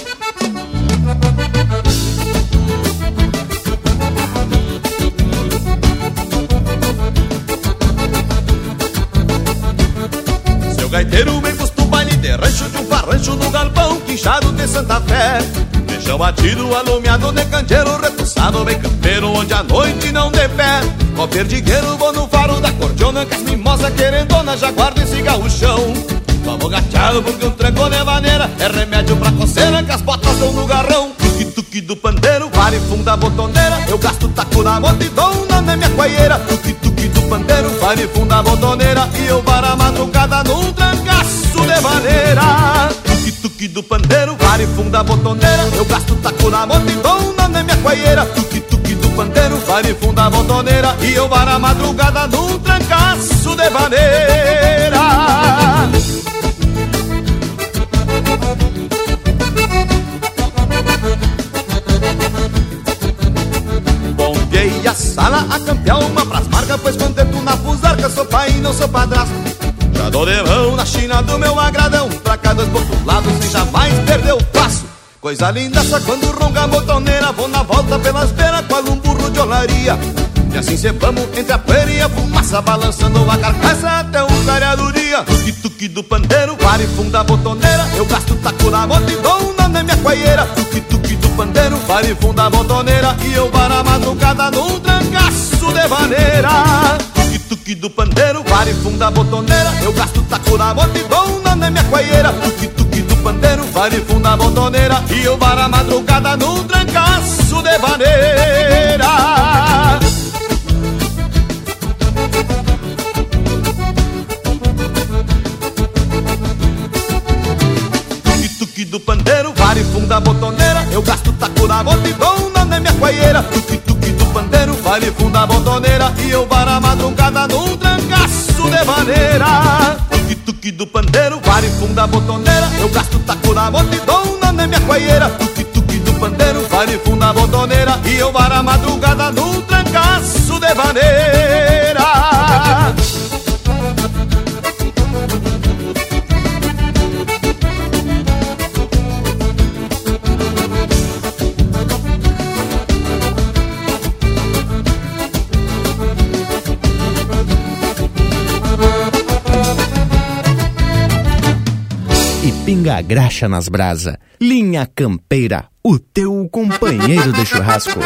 Gaiteiro vem custo baile de rancho de um farrancho no galpão quinchado de Santa Fé. Deixão batido, alumiado de candeeiro, repuçado bem campeiro, onde a noite não de pé. Ó perdigueiro, vou no faro da cordiona, que as mimosas querendona já guarda esse gaúchão. Vamos gateado porque um tranco de maneira é remédio pra coceira, que as botas estão no garrão. Tuque tuque do pandeiro, vale funda botoneira, eu gasto taco na moto e dou na minha coieira. Tuque tuque do pandeiro, vale funda botoneira, e eu varo a madrugada num trancaço de maneira. Tuque tuque do pandeiro, vale funda botoneira, eu gasto taco na moto e dou na minha coieira. Tuque tuque do pandeiro, vale funda botoneira, e eu varo a madrugada num trancaço de maneira. Sala a campear uma pras marcas Pois contento na fusarca, sou pai e não sou padrasto. Já dou de mão na china do meu agradão Pra cada dois pro lado sem jamais perder o passo. Coisa linda só quando ronca a botoneira Vou na volta pelas beiras qual um burro de olaria. E assim cepamos entre a poeira e a fumaça Balançando a carcaça até o clarear do dia. Tuque tuque do pandeiro, pare funda a botoneira Eu gasto taco na e dou na minha coieira. Tuque tuque do pandeiro, pare funda a botoneira E eu varo a madrugada num trancaço de maneira. Tuque tuque do pandeiro, pare funda a botoneira Eu gasto taco na moto e dou na minha coieira Tuque tuque do pandeiro, pare funda a botoneira E eu varo a madrugada num trancaço de maneira do pandeiro, vare funda botoneira, eu gasto taco na bota e dou na minha coieira. Tuque tuque do pandeiro, vare funda botoneira, e eu varo a madrugada num trancaço de maneira. Tuque tuque do pandeiro, vare funda botoneira, eu gasto taco na bota e dou na minha coieira. Tuque tuque do pandeiro, vare funda botoneira, e eu varo a madrugada num trancaço de maneira. Pinga graxa nas brasa. Linha Campeira, o teu companheiro de churrasco.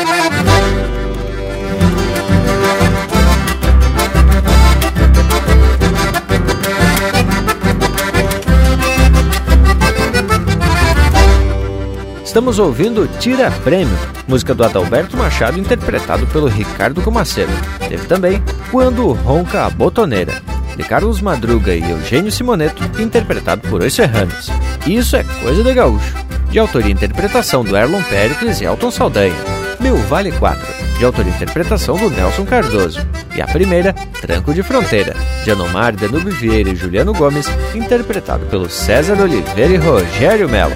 Estamos ouvindo Tira Prêmio, música do Adalberto Machado interpretado pelo Ricardo Comaceiro. Teve também Quando Ronca a Botoneira, de Carlos Madruga e Eugênio Simoneto, interpretado por Os Serranos. Isso é Coisa de Gaúcho, de autoria e interpretação do Erlon Pericles e Elton Saldanha. Meu Vale 4, de autoria e interpretação do Nelson Cardoso. E a primeira, Tranco de Fronteira, de Anomar Danube Vieira e Juliano Gomes, interpretado pelo César Oliveira e Rogério Melo.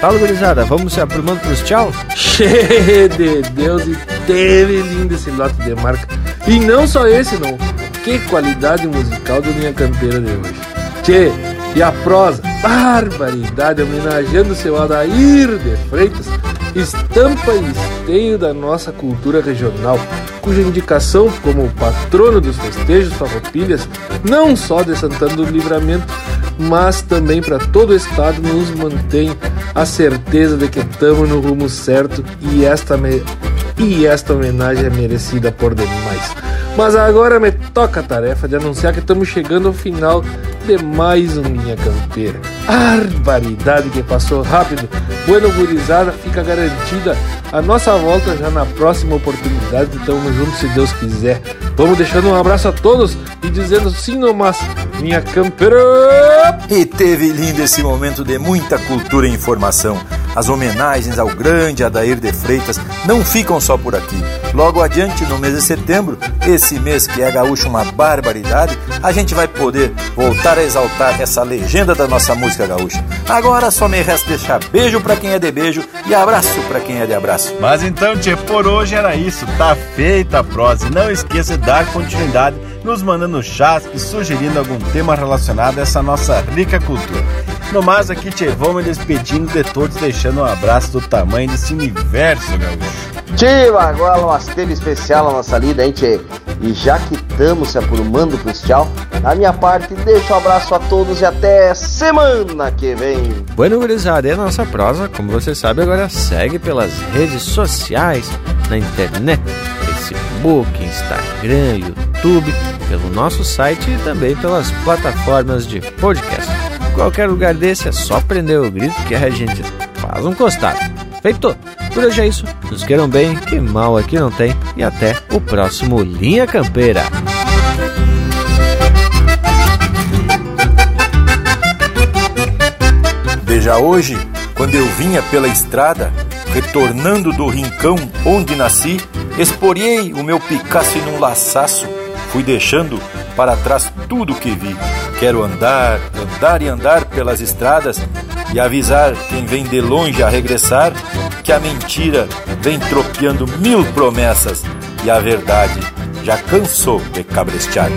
Fala, gurizada, vamos se aprumando pros tchau? Cheio de Deus e teve lindo esse lote de marca. E não só esse, não. Que qualidade musical do Linha Campeira de hoje. Tchê, e a prosa, barbaridade, homenageando seu Adair de Freitas, estampa e esteio da nossa cultura regional, cuja indicação como patrono dos festejos farroupilhas, não só de Santana do Livramento, mas também para todo o estado, nos mantém a certeza de que estamos no rumo certo e esta, me... e esta homenagem é merecida por demais. Mas agora me toca a tarefa de anunciar que estamos chegando ao final de mais um Linha Campeira. Barbaridade que passou rápido. Bueno, gurizada, fica garantida a nossa volta já na próxima oportunidade. Estamos juntos se Deus quiser. Vamos deixando um abraço a todos e dizendo sim no mas, minha campeira! E teve lindo esse momento de muita cultura e informação. As homenagens ao grande Adair de Freitas não ficam só por aqui. Logo adiante, no mês de setembro, esse mês que é gaúcho uma barbaridade, a gente vai poder voltar a exaltar essa legenda da nossa música gaúcha. Agora só me resta deixar beijo para quem é de beijo e abraço para quem é de abraço. Mas então, tchê, por hoje era isso. Tá feita a prosa. Não esqueça de dar continuidade nos mandando chás e sugerindo algum tema relacionado a essa nossa rica cultura. No mais, aqui te vou me despedindo de todos, deixando um abraço do tamanho desse universo, gaúcho. Tio, agora uma teve especial a nossa lida, hein, tchê? E já que estamos se aprumando pro tchau, da minha parte, deixo um abraço a todos e até semana que vem. Bueno, gurizada, e a nossa prosa, como você sabe, agora segue pelas redes sociais, na internet, Facebook, Instagram, YouTube, pelo nosso site e também pelas plataformas de podcast. Qualquer lugar desse é só prender o grito que a gente faz um costado. Feito! Por hoje é isso. Nos queiram bem, que mal aqui não tem. E até o próximo Linha Campeira. Veja hoje, quando eu vinha pela estrada, retornando do rincão onde nasci, esporei o meu Picasso num laçaço, fui deixando para trás tudo que vi. Quero andar, andar e andar pelas estradas e avisar quem vem de longe a regressar que a mentira vem tropeando mil promessas e a verdade já cansou de cabrestear.